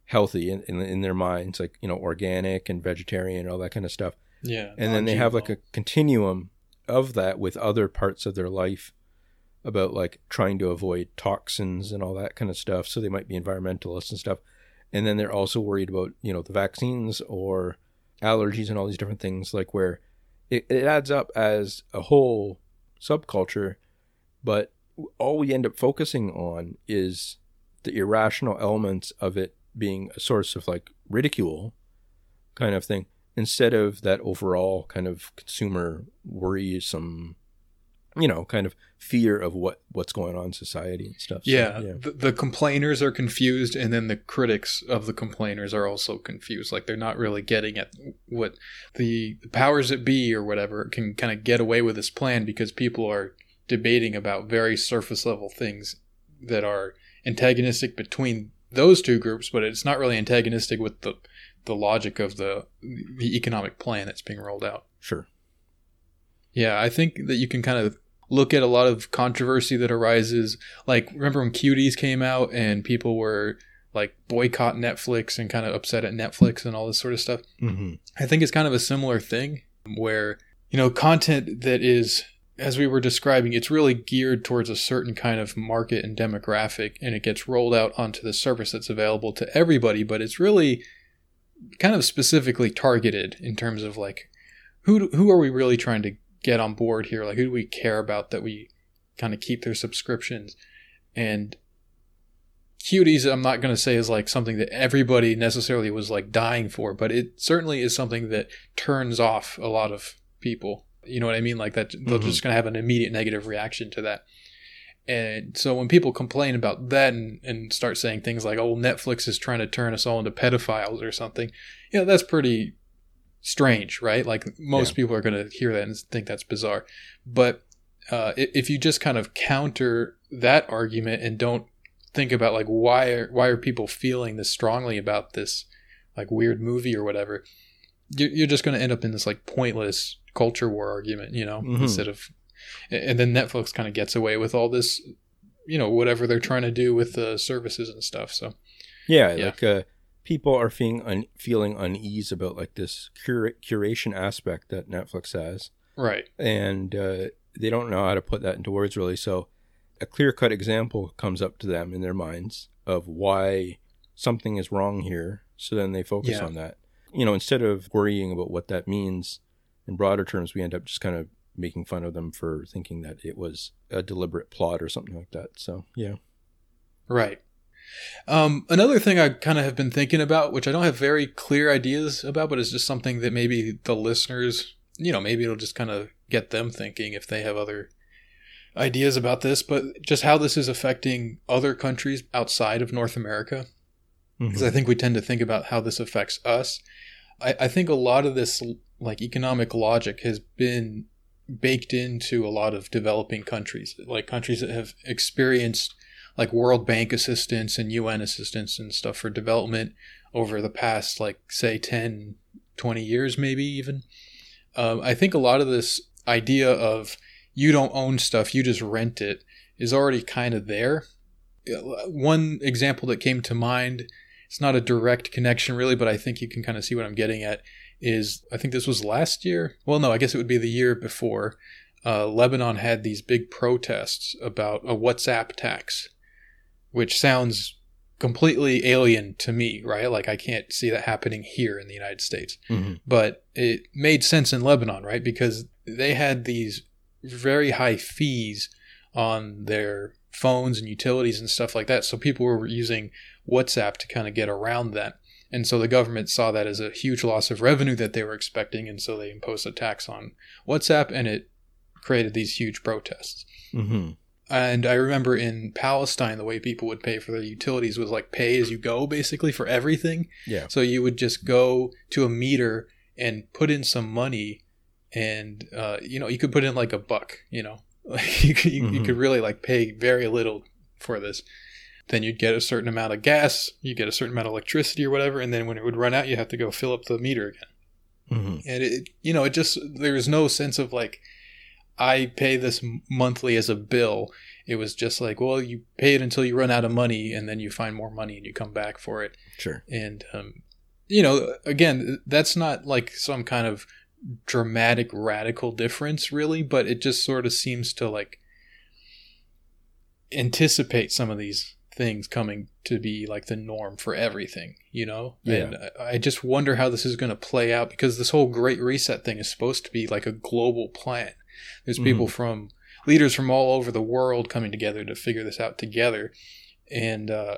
healthy in, in, in their minds like you know organic and vegetarian and all that kind of stuff. Yeah, and then they have like a continuum of that with other parts of their life about like trying to avoid toxins and all that kind of stuff. So they might be environmentalists and stuff. And then they're also worried about you know the vaccines or allergies and all these different things like where it, it adds up as a whole subculture. But all we end up focusing on is the irrational elements of it being a source of like ridicule kind of thing instead of that overall kind of consumer worrisome you know kind of fear of what what's going on in society and stuff So, yeah, The, the complainers are confused, and then the critics of the complainers are also confused. Like they're not really getting at what the powers that be or whatever can kind of get away with this plan because people are debating about very surface level things that are antagonistic between those two groups, but it's not really antagonistic with the the logic of the the economic plan that's being rolled out. sure Yeah, I think that you can kind of look at a lot of controversy that arises. Like, remember when Cuties came out and people were like boycott Netflix and kind of upset at Netflix and all this sort of stuff? mm-hmm. I think it's kind of a similar thing where, you know, content that is, as we were describing, it's really geared towards a certain kind of market and demographic and it gets rolled out onto the service that's available to everybody, but it's really kind of specifically targeted in terms of like, who, do- who are we really trying to get on board here? Like, who do we care about that we kind of keep their subscriptions? And cuties i'm not going to say is like something that everybody necessarily was like dying for but it certainly is something that turns off a lot of people you know what i mean like that they're Mhm. just going to have an immediate negative reaction to that and so when people complain about that and, and start saying things like oh netflix is trying to turn us all into pedophiles or something you know that's pretty strange right like most Yeah. people are going to hear that and think that's bizarre but uh, if you just kind of counter that argument and don't think about like why are why are people feeling this strongly about this like weird movie or whatever you're, you're just going to end up in this like pointless culture war argument you know Mhm. instead of and then netflix kind of gets away with all this you know whatever they're trying to do with the services and stuff so yeah, Yeah. like uh people are feeling un- feeling unease about like this cura- curation aspect that netflix has right and uh, they don't know how to put that into words really. So, a clear cut example comes up to them in their minds of why something is wrong here. So then they focus Yeah. on that. You know, instead of worrying about what that means in broader terms, we end up just kind of making fun of them for thinking that it was a deliberate plot or something like that. So, yeah. Right. Um, another thing I kind of have been thinking about, which I don't have very clear ideas about, but it's just something that maybe the listeners, you know, maybe it'll just kind of get them thinking if they have other ideas about this, but just how this is affecting other countries outside of North America. Because I think we tend to think about how this affects us. I, I think a lot of this, like, economic logic has been baked into a lot of developing countries, like countries that have experienced like World Bank assistance and UN assistance and stuff for development over the past, like, say, 10, 20 years, maybe even. Um, I think a lot of this idea of you don't own stuff, you just rent it, is already kind of there. One example that came to mind, it's not a direct connection really, but I think you can kind of see what I'm getting at, is I think this was last year. Well, no, I guess it would be the year before. uh, Lebanon had these big protests about a WhatsApp tax, which sounds completely alien to me, right? Like I can't see that happening here in the United States. Mm-hmm. But it made sense in Lebanon, right? Because they had these very high fees on their phones and utilities and stuff like that. So people were using WhatsApp to kind of get around that. And so the government saw that as a huge loss of revenue that they were expecting. And so they imposed a tax on WhatsApp and it created these huge protests. Mm-hmm. And I remember in Palestine, the way people would pay for their utilities was like pay as you go, basically, for everything. Yeah. So you would just go to a meter and put in some money, and uh, you know you could put in like a buck. You know, like you could, you, you Mhm. could really like pay very little for this. Then you'd get a certain amount of gas, you get a certain amount of electricity or whatever, and then when it would run out, you have to go fill up the meter again. Mm-hmm. And it, you know, it just there was no sense of like I pay this monthly as a bill. It was just like, well, you pay it until you run out of money, and then you find more money and you come back for it Sure. and um, you know again that's not like some kind of dramatic radical difference really but it just sort of seems to like anticipate some of these things coming to be like the norm for everything you know? Yeah. and I- i just wonder how this is going to play out because this whole great reset thing is supposed to be like a global plan. There's people from leaders from all over the world coming together to figure this out together. And uh,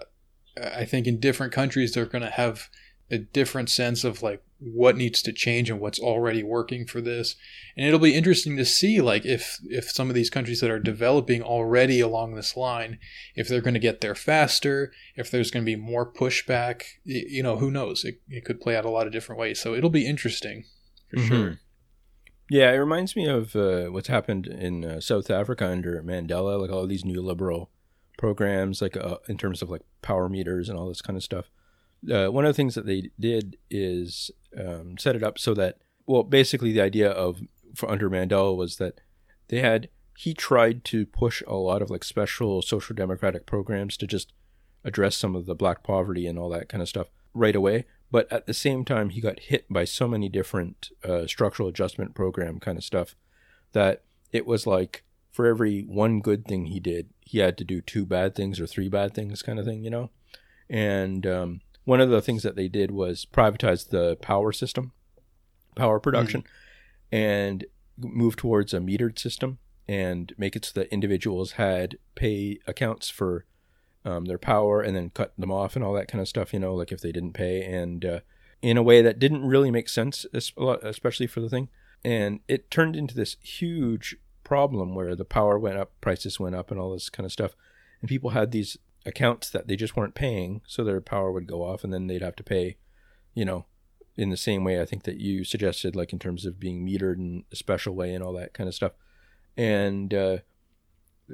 I think in different countries they're going to have a different sense of like what needs to change and what's already working for this. And it'll be interesting to see like if if some of these countries that are developing already along this line, if they're going to get there faster, if there's going to be more pushback, you know, who knows? It, it could play out a lot of different ways. So it'll be interesting for Mhm. sure. Yeah, it reminds me of uh, what's happened in uh, South Africa under Mandela, like all these new liberal programs, like uh, in terms of like power meters and all this kind of stuff. Uh, one of the things that they did is um, set it up so that, well, basically the idea of for under Mandela was that they had he tried to push a lot of like special social democratic programs to just address some of the black poverty and all that kind of stuff right away but at the same time he got hit by so many different uh, structural adjustment program kind of stuff that it was like for every one good thing he did he had to do two bad things or three bad things kind of thing you know? And um, one of the things that they did was privatize the power system power production and move towards a metered system and make it so that individuals had pay accounts for um, their power and then cut them off and all that kind of stuff, you know, like if they didn't pay, and uh, in a way that didn't really make sense, especially for the thing. And it turned into this huge problem where the power went up, prices went up, and all this kind of stuff. And people had these accounts that they just weren't paying, so their power would go off, and then they'd have to pay, you know, in the same way I think that you suggested, like in terms of being metered in a special way and all that kind of stuff. And uh,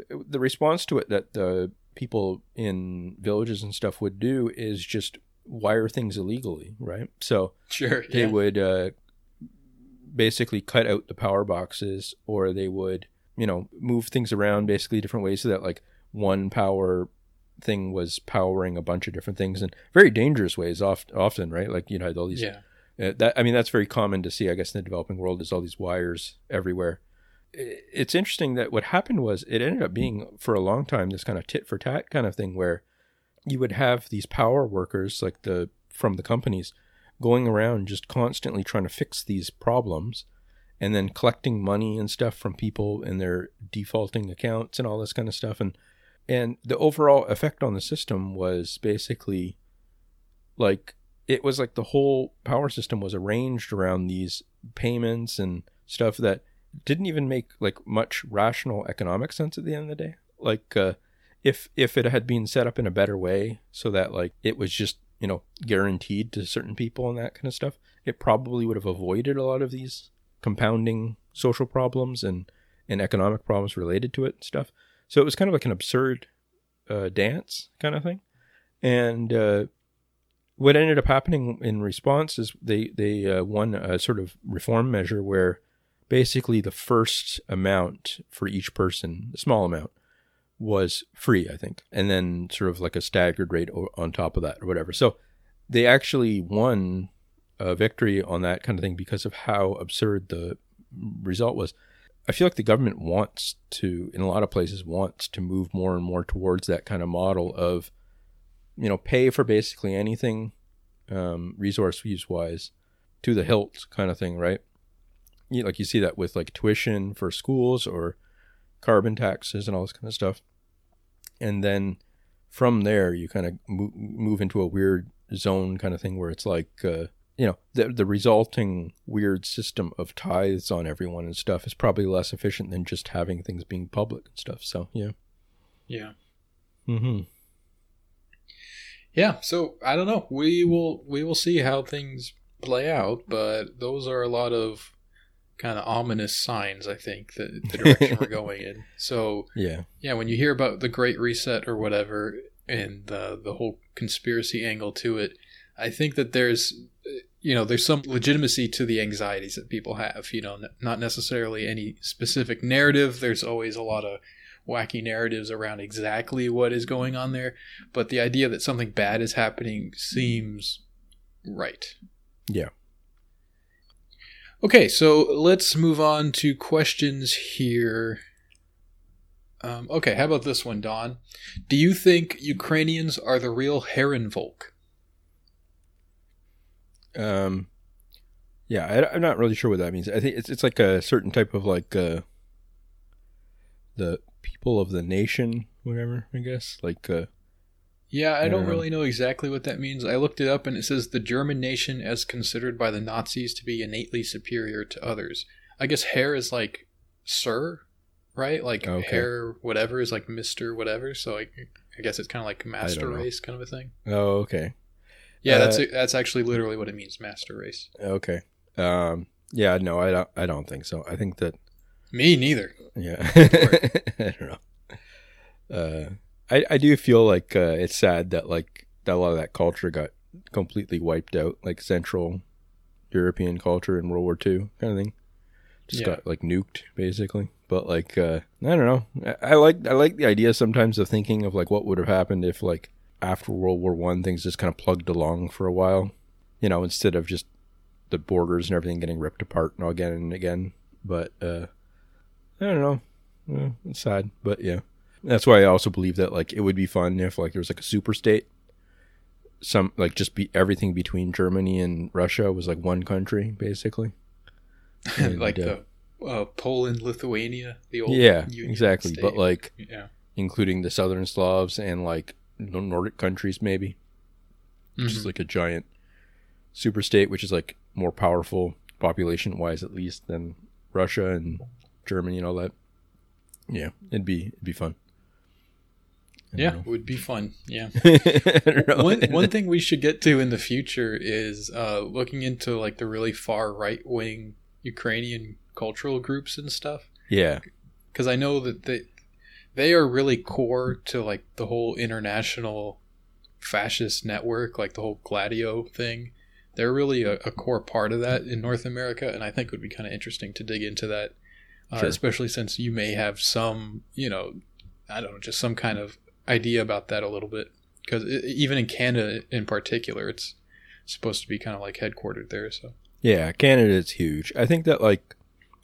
the response to it that the people in villages and stuff would do is just wire things illegally, right? So Sure. they yeah. would uh, basically cut out the power boxes or they would, you know, move things around basically different ways so that like one power thing was powering a bunch of different things in very dangerous ways oft, often, right? Like, you know, all these yeah. uh, that I mean, that's very common to see, I guess, in the developing world. Is all these wires everywhere. It's interesting that what happened was it ended up being for a long time this kind of tit for tat kind of thing where you would have these power workers like the from the companies going around just constantly trying to fix these problems and then collecting money and stuff from people in their defaulting accounts and all this kind of stuff and and the overall effect on the system was basically like it was like the whole power system was arranged around these payments and stuff that didn't even make like much rational economic sense at the end of the day. Like uh, if if it had been set up in a better way so that like it was just you know guaranteed to certain people and that kind of stuff it probably would have avoided a lot of these compounding social problems and and economic problems related to it and stuff so it was kind of like an absurd uh, dance kind of thing and uh, what ended up happening in response is they they uh, won a sort of reform measure where basically the first amount for each person, a small amount, was free, I think, and then sort of like a staggered rate on top of that or whatever. So they actually won a victory on that kind of thing because of how absurd the result was. I feel like the government wants to, in a lot of places, wants to move more and more towards that kind of model of, you know, pay for basically anything, um, resource use wise, to the hilt kind of thing, right? You, like you see that with like tuition for schools or carbon taxes and all this kind of stuff, and then from there you kind of move, move into a weird zone kind of thing where it's like. Uh, you know the the resulting weird system of tithes on everyone and stuff is probably less efficient than just having things being public and stuff. So yeah, Yeah. mm-hmm. Yeah, so I don't know. We will we will see how things play out, but those are a lot of kind of ominous signs, I think, that the direction we're going in. So yeah, yeah, when you hear about the Great Reset or whatever, and the the whole conspiracy angle to it, I think that there's you know there's some legitimacy to the anxieties that people have. You know, n- not necessarily any specific narrative. There's always a lot of wacky narratives around exactly what is going on there, but the idea that something bad is happening seems right. Yeah. Okay, so let's move on to questions here. Um, okay, how about this one, Don? Do you think Ukrainians are the real Herrenvolk? Um, yeah. I, I'm not really sure what that means. I think it's it's like a certain type of like uh, the people of the nation, whatever. I guess like uh, Yeah, I don't Uh, really know exactly what that means. I looked it up and it says the German nation as considered by the Nazis to be innately superior to others. I guess Herr is like sir, right? Like Okay. Herr whatever is like Mr. whatever. So I, I guess it's kind of like master race kind of a thing. oh okay Yeah, that's Uh, that's actually literally what it means, master race. okay um yeah no I don't I don't think so. I think that Me neither. Yeah. I don't know. Uh, I I do feel like uh, it's sad that like that a lot of that culture got completely wiped out, like Central European culture in World War II kind of thing. Just Yeah. got like nuked basically. But like uh, I don't know. I, I like I like the idea sometimes of thinking of like what would have happened if like after World War One things just kind of plugged along for a while, you know, instead of just the borders and everything getting ripped apart and again and again. But uh, I don't know. Eh, it's sad, but yeah. That's why I also believe that like it would be fun if like there was like a super state. Some like just be everything between Germany and Russia was like one country basically. And, like uh, the uh, Poland, Lithuania, the old yeah, Union exactly. state. But like yeah, including the southern Slavs and like Nordic countries maybe. Mhm. Just like a giant super state which is like more powerful population wise at least than Russia and Germany and all that. Yeah, it'd be it'd be fun. Yeah, know. would be fun. Yeah. I don't know. one one thing we should get to in the future is uh, looking into like the really far right wing Ukrainian cultural groups and stuff. yeah, Because I know that they they are really core to like the whole international fascist network, like the whole Gladio thing. They're really a, a core part of that in North America, and I think it would be kind of interesting to dig into that, uh, Sure. especially since you may have some, you know, I don't know, just some kind of idea about that a little bit. Because even in Canada, in particular, it's supposed to be kind of like headquartered there. So yeah. Canada is huge. I think that like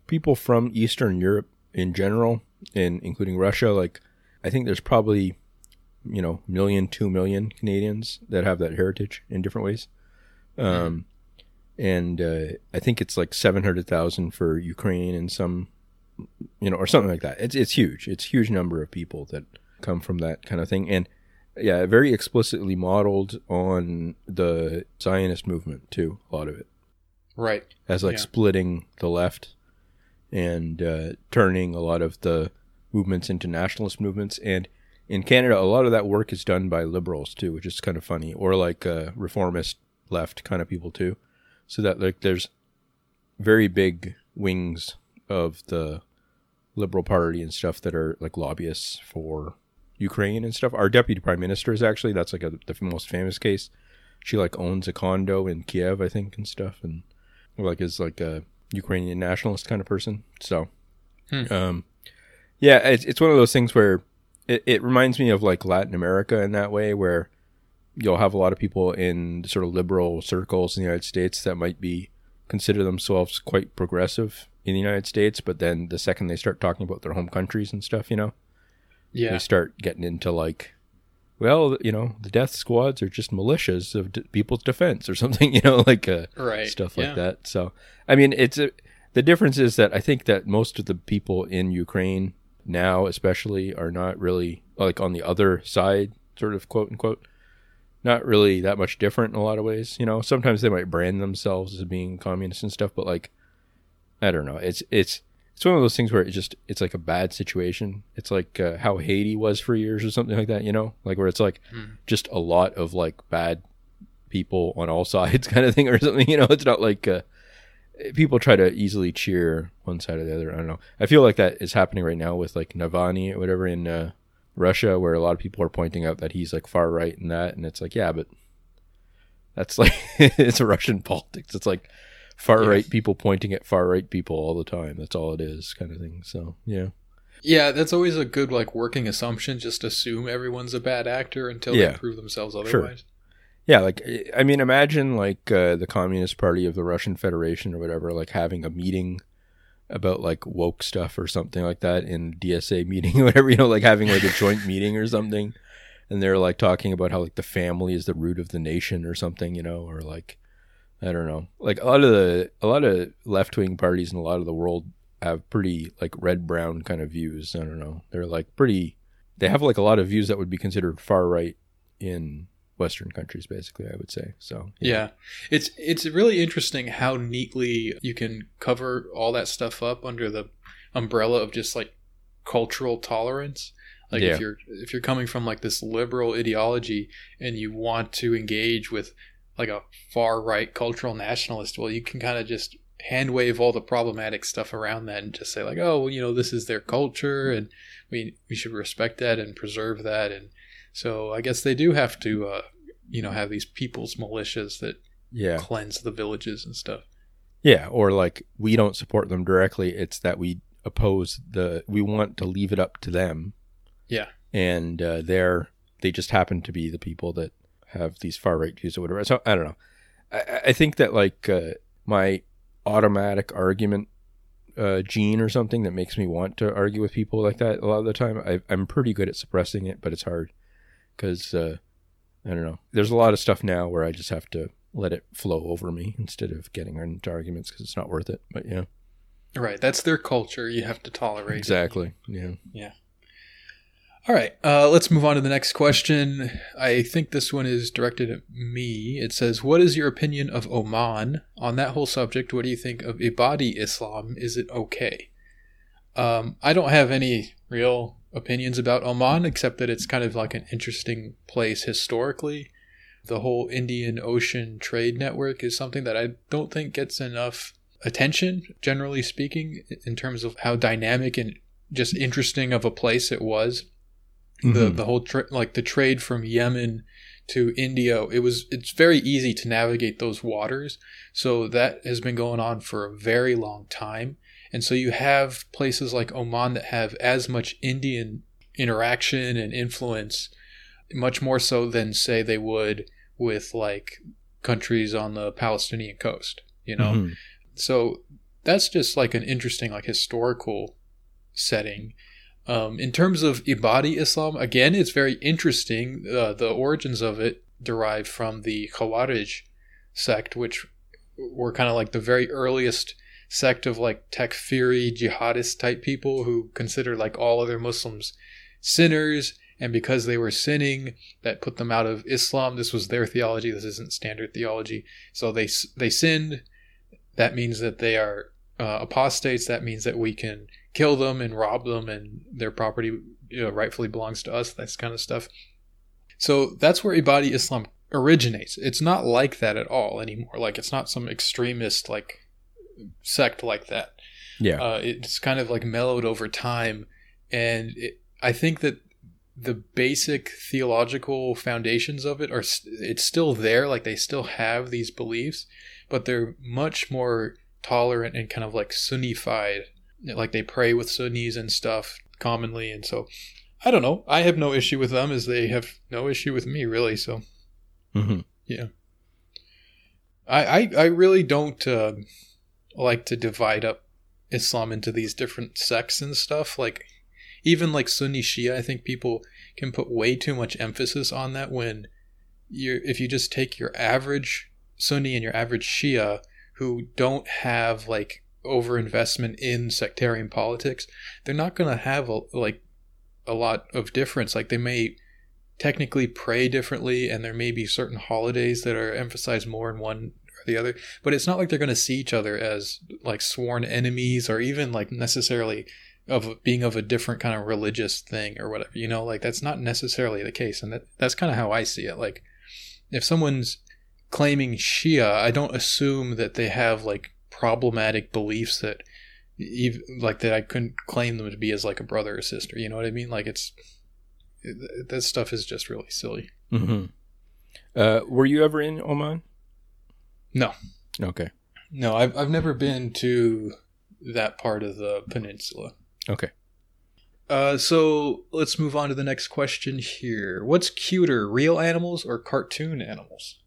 people from Eastern Europe in general, and including Russia, like I think there's probably you know million, two million Canadians that have that heritage in different ways. Um, and uh, I think it's like seven hundred thousand for Ukraine and some, you know, or something like that. It's it's huge. It's a huge number of people that come from that kind of thing, and yeah, very explicitly modeled on the Zionist movement too. A lot of it right, as like Yeah. splitting the left and uh, turning a lot of the movements into nationalist movements. And in Canada, a lot of that work is done by liberals too, which is kind of funny, or like uh, reformist left kind of people too. So that like there's very big wings of the liberal party and stuff that are like lobbyists for Ukraine and stuff. Our deputy prime minister is actually that's like a, the most famous case. She like owns a condo in Kiev, I think, and stuff, and like is like a Ukrainian nationalist kind of person. So, Hmm. um, yeah, it's it's one of those things where it, it reminds me of like Latin America in that way, where you'll have a lot of people in sort of liberal circles in the United States that might be consider themselves quite progressive in the United States, but then the second they start talking about their home countries and stuff, you know, Yeah. they start getting into like, well, you know, the death squads are just militias of d- people's defense or something, you know, like uh, Right. stuff like yeah. that. So, I mean, it's a, the difference is that I think that most of the people in Ukraine now, especially, are not really like on the other side, sort of quote unquote, not really that much different in a lot of ways. You know, sometimes they might brand themselves as being communists and stuff, but like, I don't know. It's it's it's one of those things where it just it's like a bad situation. It's like uh, how Haiti was for years or something like that. You know, like where it's like Hmm. just a lot of like bad people on all sides kind of thing or something. You know, it's not like uh, people try to easily cheer one side or the other. I don't know. I feel like that is happening right now with like Navalny or whatever in uh, Russia, where a lot of people are pointing out that he's like far right and that, and it's like, yeah, but that's like it's Russian politics. It's like far right people pointing at far right people all the time. That's all it is, kind of thing. So yeah, Yeah, that's always a good like working assumption. Just assume everyone's a bad actor until Yeah. they prove themselves Sure. otherwise. yeah. Like I mean, imagine like uh, the Communist Party of the Russian Federation or whatever, like having a meeting about like woke stuff or something like that in DSA meeting or whatever, you know, like having like a joint meeting or something. And they're like talking about how like the family is the root of the nation or something, you know, or like I don't know. Like a lot of the a lot of left wing parties in a lot of the world have pretty like red brown kind of views. I don't know. They're like pretty they have like a lot of views that would be considered far right in Western countries, basically, I would say. So Yeah. It's it's really interesting how neatly you can cover all that stuff up under the umbrella of just like cultural tolerance. Like Yeah. if you're if you're coming from like this liberal ideology and you want to engage with like a far right cultural nationalist, well you can kind of just hand wave all the problematic stuff around that and just say like, oh, well, you know, this is their culture and we we should respect that and preserve that and so I guess they do have to uh, you know have these people's militias that yeah. cleanse the villages and stuff. Yeah, or like we don't support them directly. It's that we oppose the. We want to leave it up to them. Yeah. and uh, they're they just happen to be the people that have these far right views or whatever. So I don't know. I, I think that like uh, my automatic argument uh, gene or something that makes me want to argue with people like that a lot of the time. I, I'm pretty good at suppressing it, but it's hard because uh, I don't know. There's a lot of stuff now where I just have to let it flow over me instead of getting into arguments because it's not worth it. But yeah, Right, that's their culture. You have to tolerate. it. exactly. Yeah. Yeah. All right, uh, let's move on to the next question. I think this one is directed at me. It says, "What is your opinion of Oman on that whole subject? What do you think of Ibadi Islam? Is it okay?" Um, I don't have any real opinions about Oman except that it's kind of like an interesting place historically. The whole Indian Ocean trade network is something that I don't think gets enough attention, generally speaking, in terms of how dynamic and just interesting of a place it was the Mhm. the whole tra- like the trade from Yemen to India it was it's very easy to navigate those waters so that has been going on for a very long time and so you have places like Oman that have as much Indian interaction and influence much more so than say they would with like countries on the Palestinian coast you know Mhm. so that's just like an interesting like historical setting um, in terms of ibadi islam again it's very interesting. Uh, the origins of it derive from the khawarij sect which were kind of like the very earliest sect of like takfiri jihadist type people who considered like all other muslims sinners. And because they were sinning that put them out of islam. This was their theology. This isn't standard theology. So they they sinned. That means that they are uh, apostates. That means that we can kill them and rob them, and their property you know, rightfully belongs to us. That's kind of stuff. So that's where Ibadi Islam originates. It's not like that at all anymore. Like it's not some extremist like sect like that. Yeah. Uh, it's kind of like mellowed over time, and it, I think that the basic theological foundations of it are it's still there. Like they still have these beliefs, but they're much more tolerant and kind of like Sunnified. Like they pray with Sunnis and stuff commonly, and so I don't know. I have no issue with them as they have no issue with me, really. So hmm yeah, I I, I really don't uh, like to divide up Islam into these different sects and stuff. Like even like Sunni Shia, I think people can put way too much emphasis on that when you if you just take your average Sunni and your average Shia who don't have like overinvestment in sectarian politics, they're not going to have a, like a lot of difference. Like they may technically pray differently, and there may be certain holidays that are emphasized more in one or the other, but it's not like they're going to see each other as like sworn enemies or even like necessarily of being of a different kind of religious thing or whatever. You know, like that's not necessarily the case, and that that's kind of how I see it. Like if someone's claiming Shia, I don't assume that they have like problematic beliefs that even like that I couldn't claim them to be as like a brother or sister. You know what I mean? Like it's it, that stuff is just really silly. Mm-hmm. Uh, were you ever in Oman? No. Okay. No, I've I've never been to that part of the peninsula. Okay. Uh, so let's move on to the next question here. What's cuter, real animals or cartoon animals?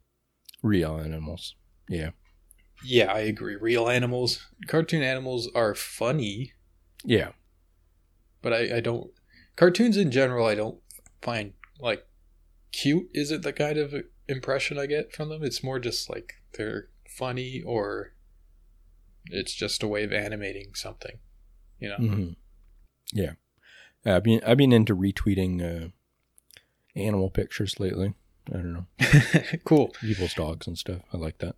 Real animals. Yeah. Yeah, I agree. Real animals. Cartoon animals are funny, Yeah. but I, I don't. Cartoons in general, I don't find like cute. Is it the kind of impression I get from them? It's more just like they're funny or it's just a way of animating something, you know? hmm Yeah. I've been I've been into retweeting uh, animal pictures lately. I don't know cool. people's dogs and stuff. I like that.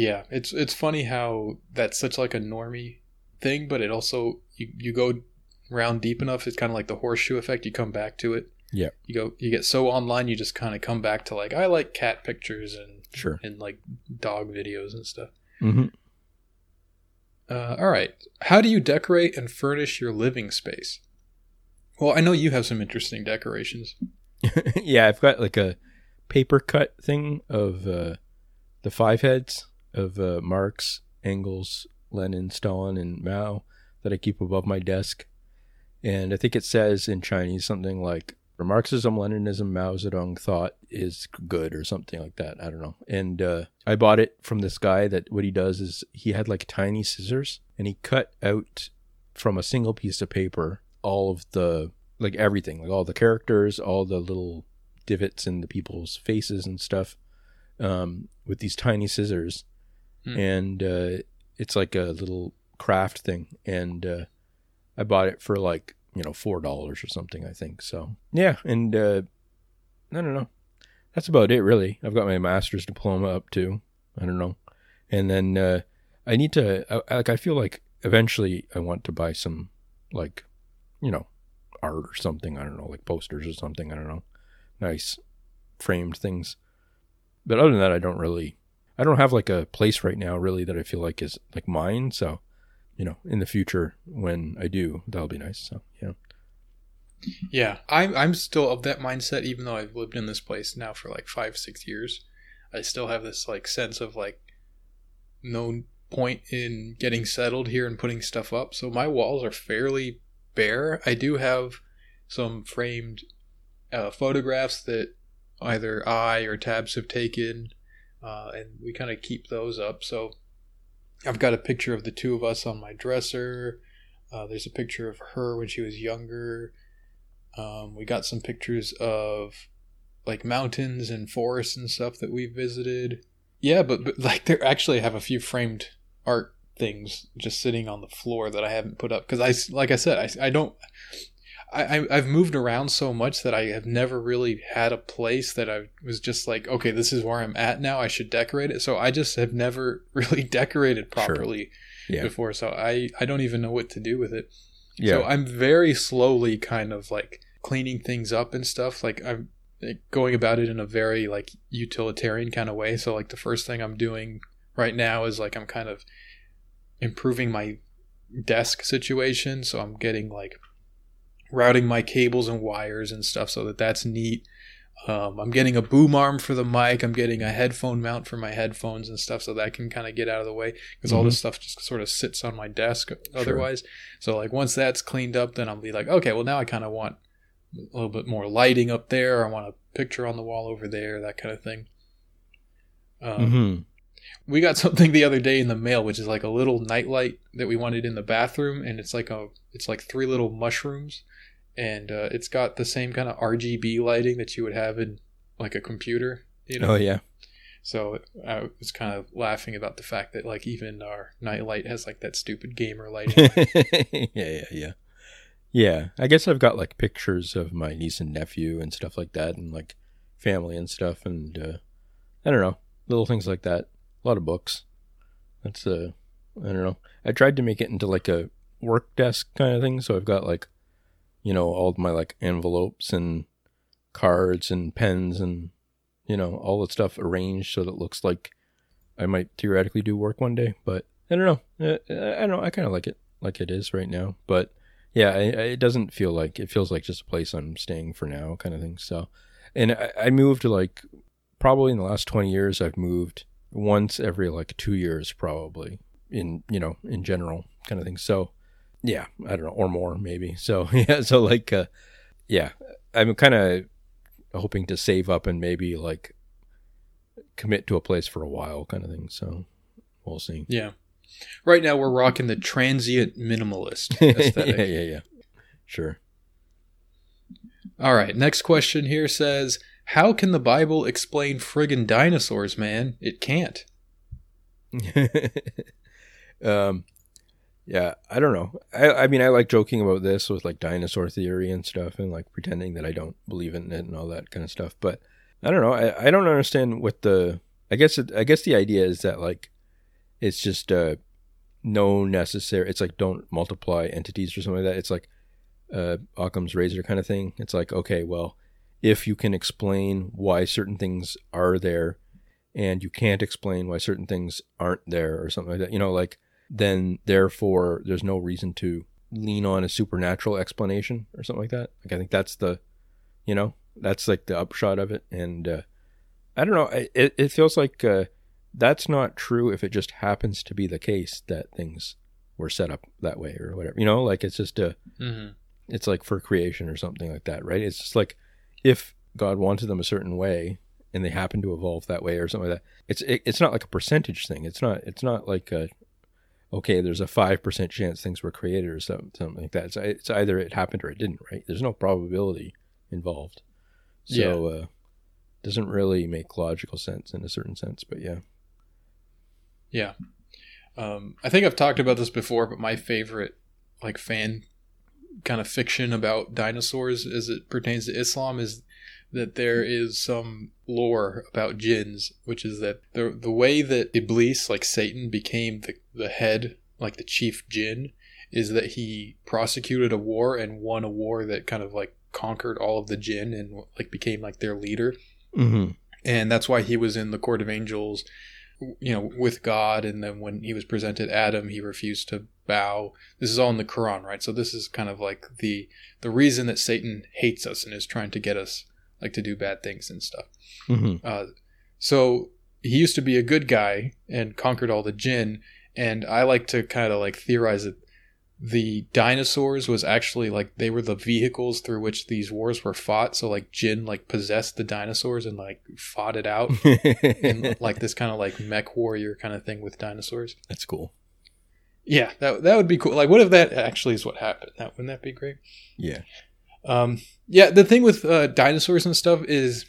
Yeah, it's it's funny how that's such like a normie thing, but it also you, you go round deep enough, it's kind of like the horseshoe effect. You come back to it. Yeah. You go you get so online, you just kind of come back to like I like cat pictures and Sure. and like dog videos and stuff. hmm Uh, all right, how do you decorate and furnish your living space? Well, I know you have some interesting decorations. yeah, I've got like a paper cut thing of uh, the five heads of uh, Marx, Engels, Lenin, Stalin, and Mao that I keep above my desk. And I think it says in Chinese something like Marxism, Leninism, Mao Zedong thought is good or something like that. I don't know. And uh, I bought it from this guy that what he does is he had like tiny scissors and he cut out from a single piece of paper all of the like everything, like all the characters, all the little divots in the people's faces and stuff, um, with these tiny scissors, Hmm. and uh, it's like a little craft thing, and uh, I bought it for like you know four dollars or something, I think. So yeah, and uh, I don't know, that's about it really. I've got my master's diploma up too. I don't know, and then uh, I need to I, like I feel like eventually I want to buy some like you know art or something. I don't know, like posters or something. I don't know, nice framed things. But other than that, I don't really. I don't have like a place right now really that I feel like is like mine. So, you know, in the future when I do, that'll be nice. So yeah. Yeah, I'm I'm still of that mindset, even though I've lived in this place now for like five six years. I still have this like sense of like no point in getting settled here and putting stuff up. So my walls are fairly bare. I do have some framed uh, photographs that either I or Tabs have taken, uh, and we kind of keep those up. So I've got a picture of the two of us on my dresser. Uh, there's a picture of her when she was younger. Um, we got some pictures of like mountains and forests and stuff that we visited. Yeah, but, but like there actually have a few framed art things just sitting on the floor that I haven't put up because I like I said I, I don't I I've moved around so much that I have never really had a place that I was just like okay this is where I'm at now I should decorate it so I just have never really decorated Sure. properly Yeah. before so I I don't even know what to do with it. Yeah. So I'm very slowly kind of like cleaning things up and stuff. Like I'm going about it in a very like utilitarian kind of way. So like the first thing I'm doing right now is like I'm kind of improving my desk situation. So I'm getting like routing my cables and wires and stuff so that that's neat. Um, I'm getting a boom arm for the mic. I'm getting a headphone mount for my headphones and stuff so that can kind of get out of the way because all this stuff just sort of sits on my desk otherwise. So like once that's cleaned up, then I'll be like, okay, well now I kind of want a little bit more lighting up there. I want a picture on the wall over there, that kind of thing. Um, hmm We got something the other day in the mail, which is like a little nightlight that we wanted in the bathroom, and it's like a it's like three little mushrooms, and uh, it's got the same kind of RGB lighting that you would have in like a computer. You know? Oh yeah. So I was kind of laughing about the fact that like even our nightlight has like that stupid gamer lighting. yeah, yeah, yeah. Yeah, I guess I've got like pictures of my niece and nephew and stuff like that, and like family and stuff, and uh, I don't know, little things like that. A lot of books. That's uh, I don't know. I tried to make it into like a work desk kind of thing, so I've got like, you know, all my like envelopes and cards and pens and you know all the stuff arranged so that it looks like I might theoretically do work one day. But I don't know. Uh, I don't know. I kind of like it like it is right now, but yeah, it doesn't feel like it feels like just a place I'm staying for now, kind of thing. So, and I, I moved like probably in the last twenty years, I've moved once every like two years, probably in you know in general kind of thing. So, yeah, I don't know, or more maybe. So yeah, so like, uh, yeah, I'm kind of hoping to save up and maybe like commit to a place for a while, kind of thing. So we'll see. Yeah. Right now, we're rocking the transient minimalist aesthetic. yeah, yeah, yeah. Sure. All right. Next question here says How can the Bible explain friggin' dinosaurs, man? It can't. um, yeah, I don't know. I, I mean, I like joking about this with like dinosaur theory and stuff and like pretending that I don't believe in it and all that kind of stuff. But I don't know. I, I don't understand what the, I guess, it, I guess the idea is that like it's just uh, no necessary. It's like don't multiply entities or something like that. It's like uh, Occam's razor kind of thing. It's like okay, well, if you can explain why certain things are there, and you can't explain why certain things aren't there or something like that, you know, like then therefore there's no reason to lean on a supernatural explanation or something like that. Like I think that's the, you know, that's like the upshot of it. And uh, I don't know. It it feels like. Uh, that's not true if it just happens to be the case that things were set up that way or whatever. You know, like it's just a, mm-hmm. it's like for creation or something like that, right? It's just like if God wanted them a certain way and they happen to evolve that way or something like that. It's it, it's not like a percentage thing. It's not it's not like a okay, there's a five percent chance things were created or something, something like that. It's, it's either it happened or it didn't, right? There's no probability involved. So yeah. uh doesn't really make logical sense in a certain sense, but yeah. Yeah. Um, I think I've talked about this before, but my favorite like fan kind of fiction about dinosaurs as it pertains to Islam is that there is some lore about jinns, which is that the the way that Iblis, like Satan, became the, the head, like the chief jinn, is that he prosecuted a war and won a war that kind of like conquered all of the jinn and like became like their leader. Mm-hmm. And that's why he was in the court of angels you know, with God, and then when he was presented Adam, he refused to bow. This is all in the Quran, right? So this is kind of like the the reason that Satan hates us and is trying to get us like to do bad things and stuff. Mm-hmm. Uh, so he used to be a good guy and conquered all the jinn, and I like to kind of like theorize that the dinosaurs was actually like they were the vehicles through which these wars were fought. So like jinn like possessed the dinosaurs and like fought it out in like this kind of like mech warrior kind of thing with dinosaurs. That's cool. Yeah, that that would be cool. Like, what if that actually is what happened? That wouldn't that be great? Yeah. Um. Yeah. The thing with uh, dinosaurs and stuff is,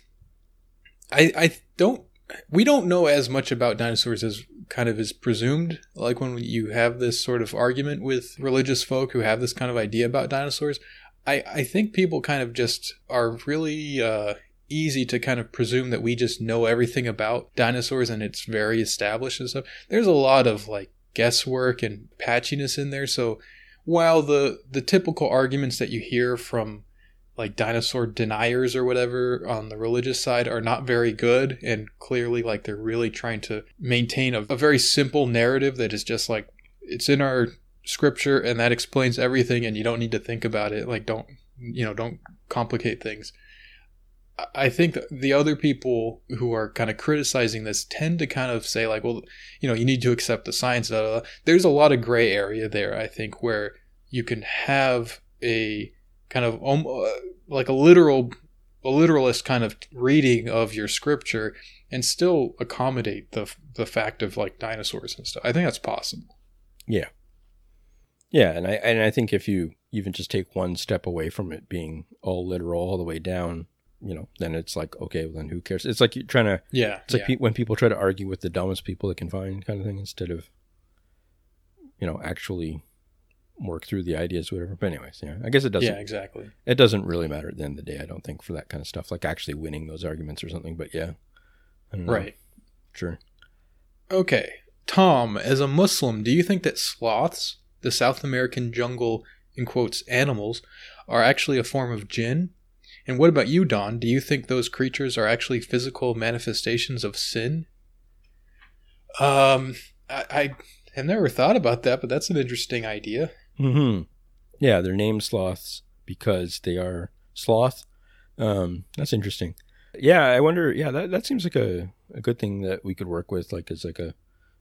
I I don't we don't know as much about dinosaurs as kind of is presumed. Like when you have this sort of argument with religious folk who have this kind of idea about dinosaurs, I, I think people kind of just are really uh, easy to kind of presume that we just know everything about dinosaurs and it's very established and stuff. There's a lot of like guesswork and patchiness in there. So while the the typical arguments that you hear from like dinosaur deniers or whatever on the religious side are not very good and clearly like they're really trying to maintain a, a, very simple narrative that is just like it's in our scripture and that explains everything and you don't need to think about it. Like don't you know don't complicate things i think the other people who are kind of criticizing this tend to kind of say like well you know you need to accept the science blah, blah, blah. there's a lot of gray area there i think where you can have a kind of um, like a literal a literalist kind of reading of your scripture and still accommodate the the fact of like dinosaurs and stuff. I think that's possible. Yeah. Yeah, and I and I think if you even just take one step away from it being all literal all the way down, you know, then it's like okay, well, then who cares? It's like you're trying to. Yeah. It's like yeah. pe- when people try to argue with the dumbest people they can find, kind of thing, instead of, you know, actually work through the ideas, whatever. But anyways, yeah, I guess it doesn't. yeah, exactly. It doesn't really matter at the end of the day. I don't think for that kind of stuff, like actually winning those arguments or something. But yeah, I don't know. Right. Sure. Okay. Tom, as a Muslim, do you think that sloths, the South American jungle, in quotes, animals, are actually a form of jinn? And what about you, Don? Do you think those creatures are actually physical manifestations of sin? Um, I, I have never thought about that, but that's an interesting idea. Hmm. Yeah, they're named sloths because they are sloth. Um, that's interesting. Yeah, I wonder. Yeah, that that seems like a a good thing that we could work with. Like, as like a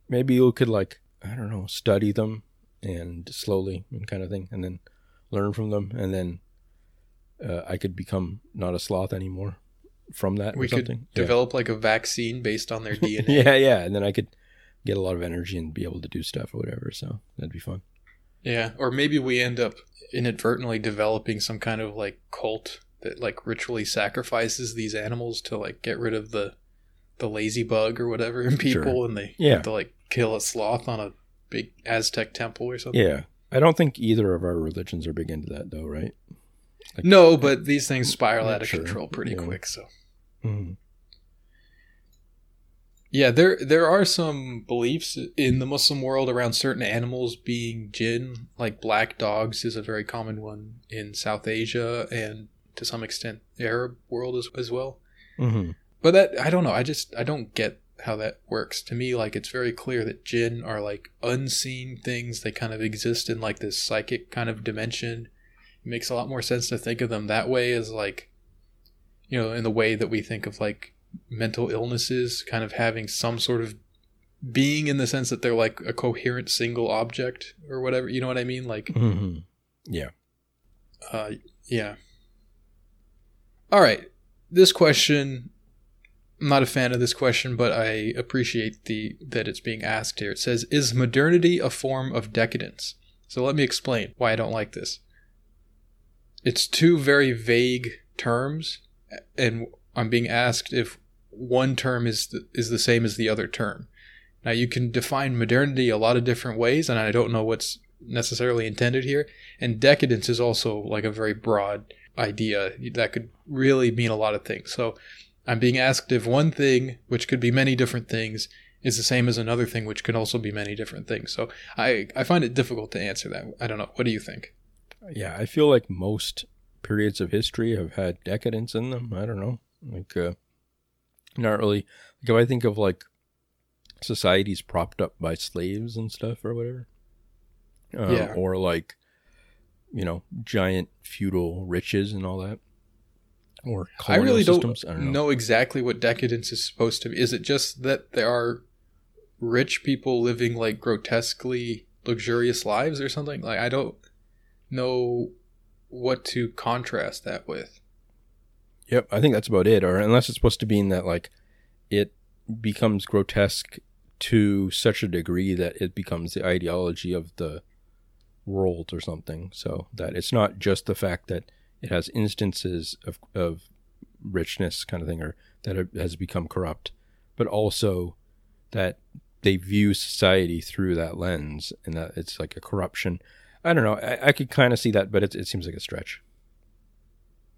maybe you could like I don't know study them and slowly and kind of thing, and then learn from them, and then uh, I could become not a sloth anymore from that We or could something. Yeah. develop like a vaccine based on their DNA. yeah, yeah, and then I could get a lot of energy and be able to do stuff or whatever. So that'd be fun. Yeah, or maybe we end up inadvertently developing some kind of like cult that like ritually sacrifices these animals to like get rid of the the lazy bug or whatever in people, Sure. and they Yeah. have to like kill a sloth on a big Aztec temple or something. Yeah, I don't think either of our religions are big into that, though, right? Like- No, but these things spiral out of sure. control pretty Yeah. quick. So Mhm. yeah, there there are some beliefs in the Muslim world around certain animals being jinn. Like black dogs is a very common one in South Asia and to some extent the Arab world as, as well. Mhm. But that I don't know. I just I don't get how that works. To me, like it's very clear that jinn are like unseen things. They kind of exist in like this psychic kind of dimension. It makes a lot more sense to think of them that way as like you know, in the way that we think of like mental illnesses kind of having some sort of being in the sense that they're like a coherent single object or whatever. You know what I mean? Like mm-hmm. Yeah. uh, yeah. All right. This question, I'm not a fan of this question, but I appreciate the that it's being asked here. It says, "Is modernity a form of decadence?" So let me explain why I don't like this. It's two very vague terms, and I'm being asked if one term is the, is the same as the other term. Now you can define modernity a lot of different ways, and I don't know what's necessarily intended here. And decadence is also like a very broad idea that could really mean a lot of things. So I'm being asked if one thing, which could be many different things, is the same as another thing, which could also be many different things. So I, I find it difficult to answer that. I don't know. What do you think? Yeah, I feel like most periods of history have had decadence in them. I don't know. Like, uh, not really. Like, if I think of like societies propped up by slaves and stuff or whatever, um, Yeah. or like, you know, giant feudal riches and all that, or I really systems. don't, I don't know. know exactly what decadence is supposed to be. Is it just that there are rich people living like grotesquely luxurious lives or something? Like I don't know what to contrast that with. Yep, I think that's about it. Or unless it's supposed to be in that like it becomes grotesque to such a degree that it becomes the ideology of the world or something. So that it's not just the fact that it has instances of of richness kind of thing or that it has become corrupt, but also that they view society through that lens and that it's like a corruption. I don't know. I, I could kind of see that, but it, it seems like a stretch.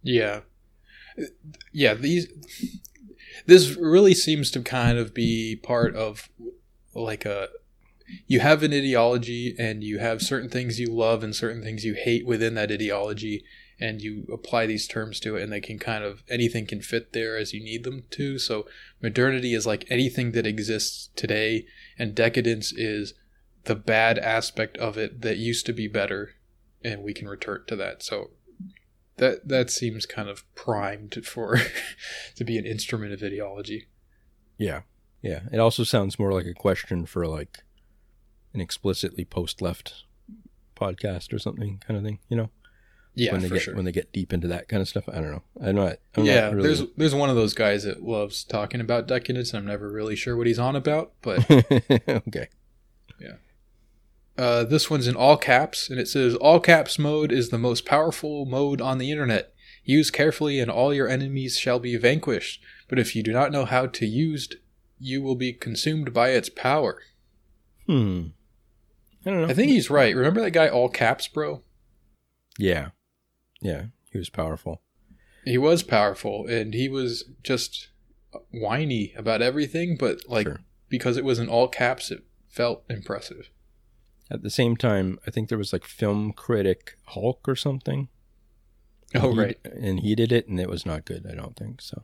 Yeah. Yeah, these this really seems to kind of be part of like a you have an ideology and you have certain things you love and certain things you hate within that ideology and you apply these terms to it and they can kind of anything can fit there as you need them to so modernity is like anything that exists today and decadence is the bad aspect of it that used to be better and we can return to that so that that seems kind of primed for to be an instrument of ideology Yeah. Yeah. It also sounds more like a question for like an explicitly post left podcast or something kind of thing, you know? Yeah, when they get sure. when they get deep into that kind of stuff. I don't know. I'm not. I'm yeah, not really, there's there's one of those guys that loves talking about decadence. I'm never really sure what he's on about, but okay. Uh, this one's in all caps, and it says all caps mode is the most powerful mode on the internet. Use carefully, and all your enemies shall be vanquished. But if you do not know how to use, you will be consumed by its power. Hmm. I don't know. I think he's right. Remember that guy all caps, bro? Yeah. Yeah. He was powerful. He was powerful, and he was just whiny about everything. But like Sure. because it was in all caps, it felt impressive. At the same time, I think there was like film critic Hulk or something. Oh He- right. And he did it, and it was not good. I don't think so.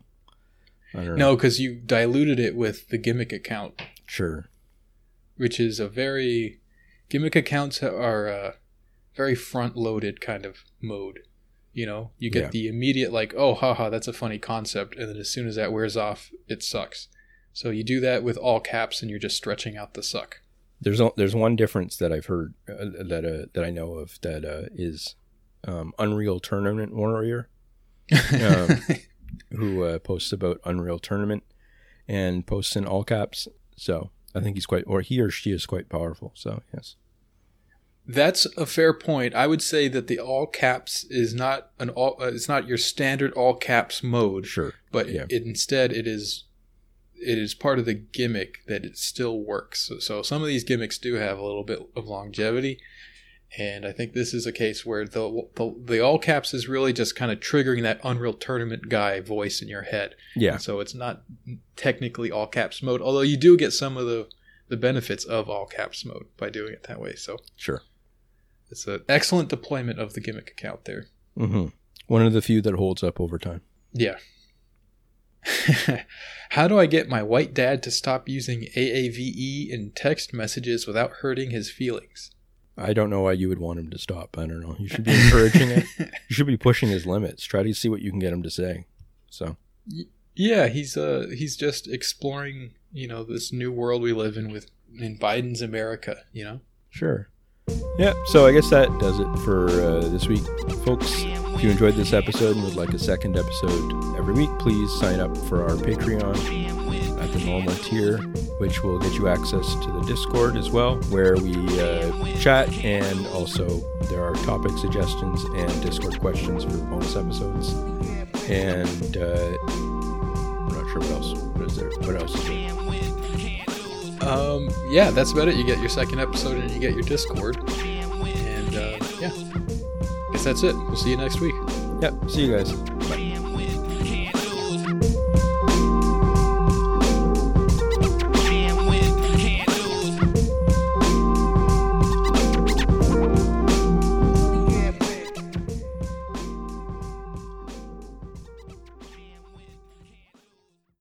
I don't. No, because you diluted it with the gimmick account, Sure. which is a very gimmick accounts are a very front loaded kind of mode. You know, you get Yeah. the immediate like, oh, haha, that's a funny concept, and then as soon as that wears off, it sucks. So you do that with all caps, and you're just stretching out the suck. There's there's one difference that I've heard uh, that uh, that I know of that uh, is um, Unreal Tournament Warrior, Um, who uh, posts about Unreal Tournament and posts in all caps. So I think he's quite, or he or she is quite powerful. So yes, That's a fair point. I would say that the all caps is not an all. Uh, it's not your standard all caps mode, sure. but Yeah. it, instead it is. It is part of the gimmick that it still works. So, so some of these gimmicks do have a little bit of longevity, and I think this is a case where the the, the all caps is really just kind of triggering that Unreal Tournament guy voice in your head. Yeah, So it's not technically all caps mode, although you do get some of the the benefits of all caps mode by doing it that way. So sure. it's an excellent deployment of the gimmick account there. hmm One of the few that holds up over time. Yeah. How do I get my white dad to stop using AAVE in text messages without hurting his feelings? I don't know why you would want him to stop. I don't know. You should be encouraging it. You should be pushing his limits. Try to see what you can get him to say. So Yeah, he's uh he's just exploring, you know, this new world we live in with in Biden's America, you know. Sure. Yeah, so I guess that does it for uh, this week, folks. If you enjoyed this episode and would like a second episode every week, please sign up for our Patreon at the normal tier, which will get you access to the Discord as well, where we uh, chat and also there are topic suggestions and Discord questions for bonus episodes. And uh, I'm not sure what else. What is there? What else is there? Um yeah, that's about it. You get your second episode and you get your Discord. And uh yeah. Guess that's it. We'll see you next week. Yep. See you guys. Bye.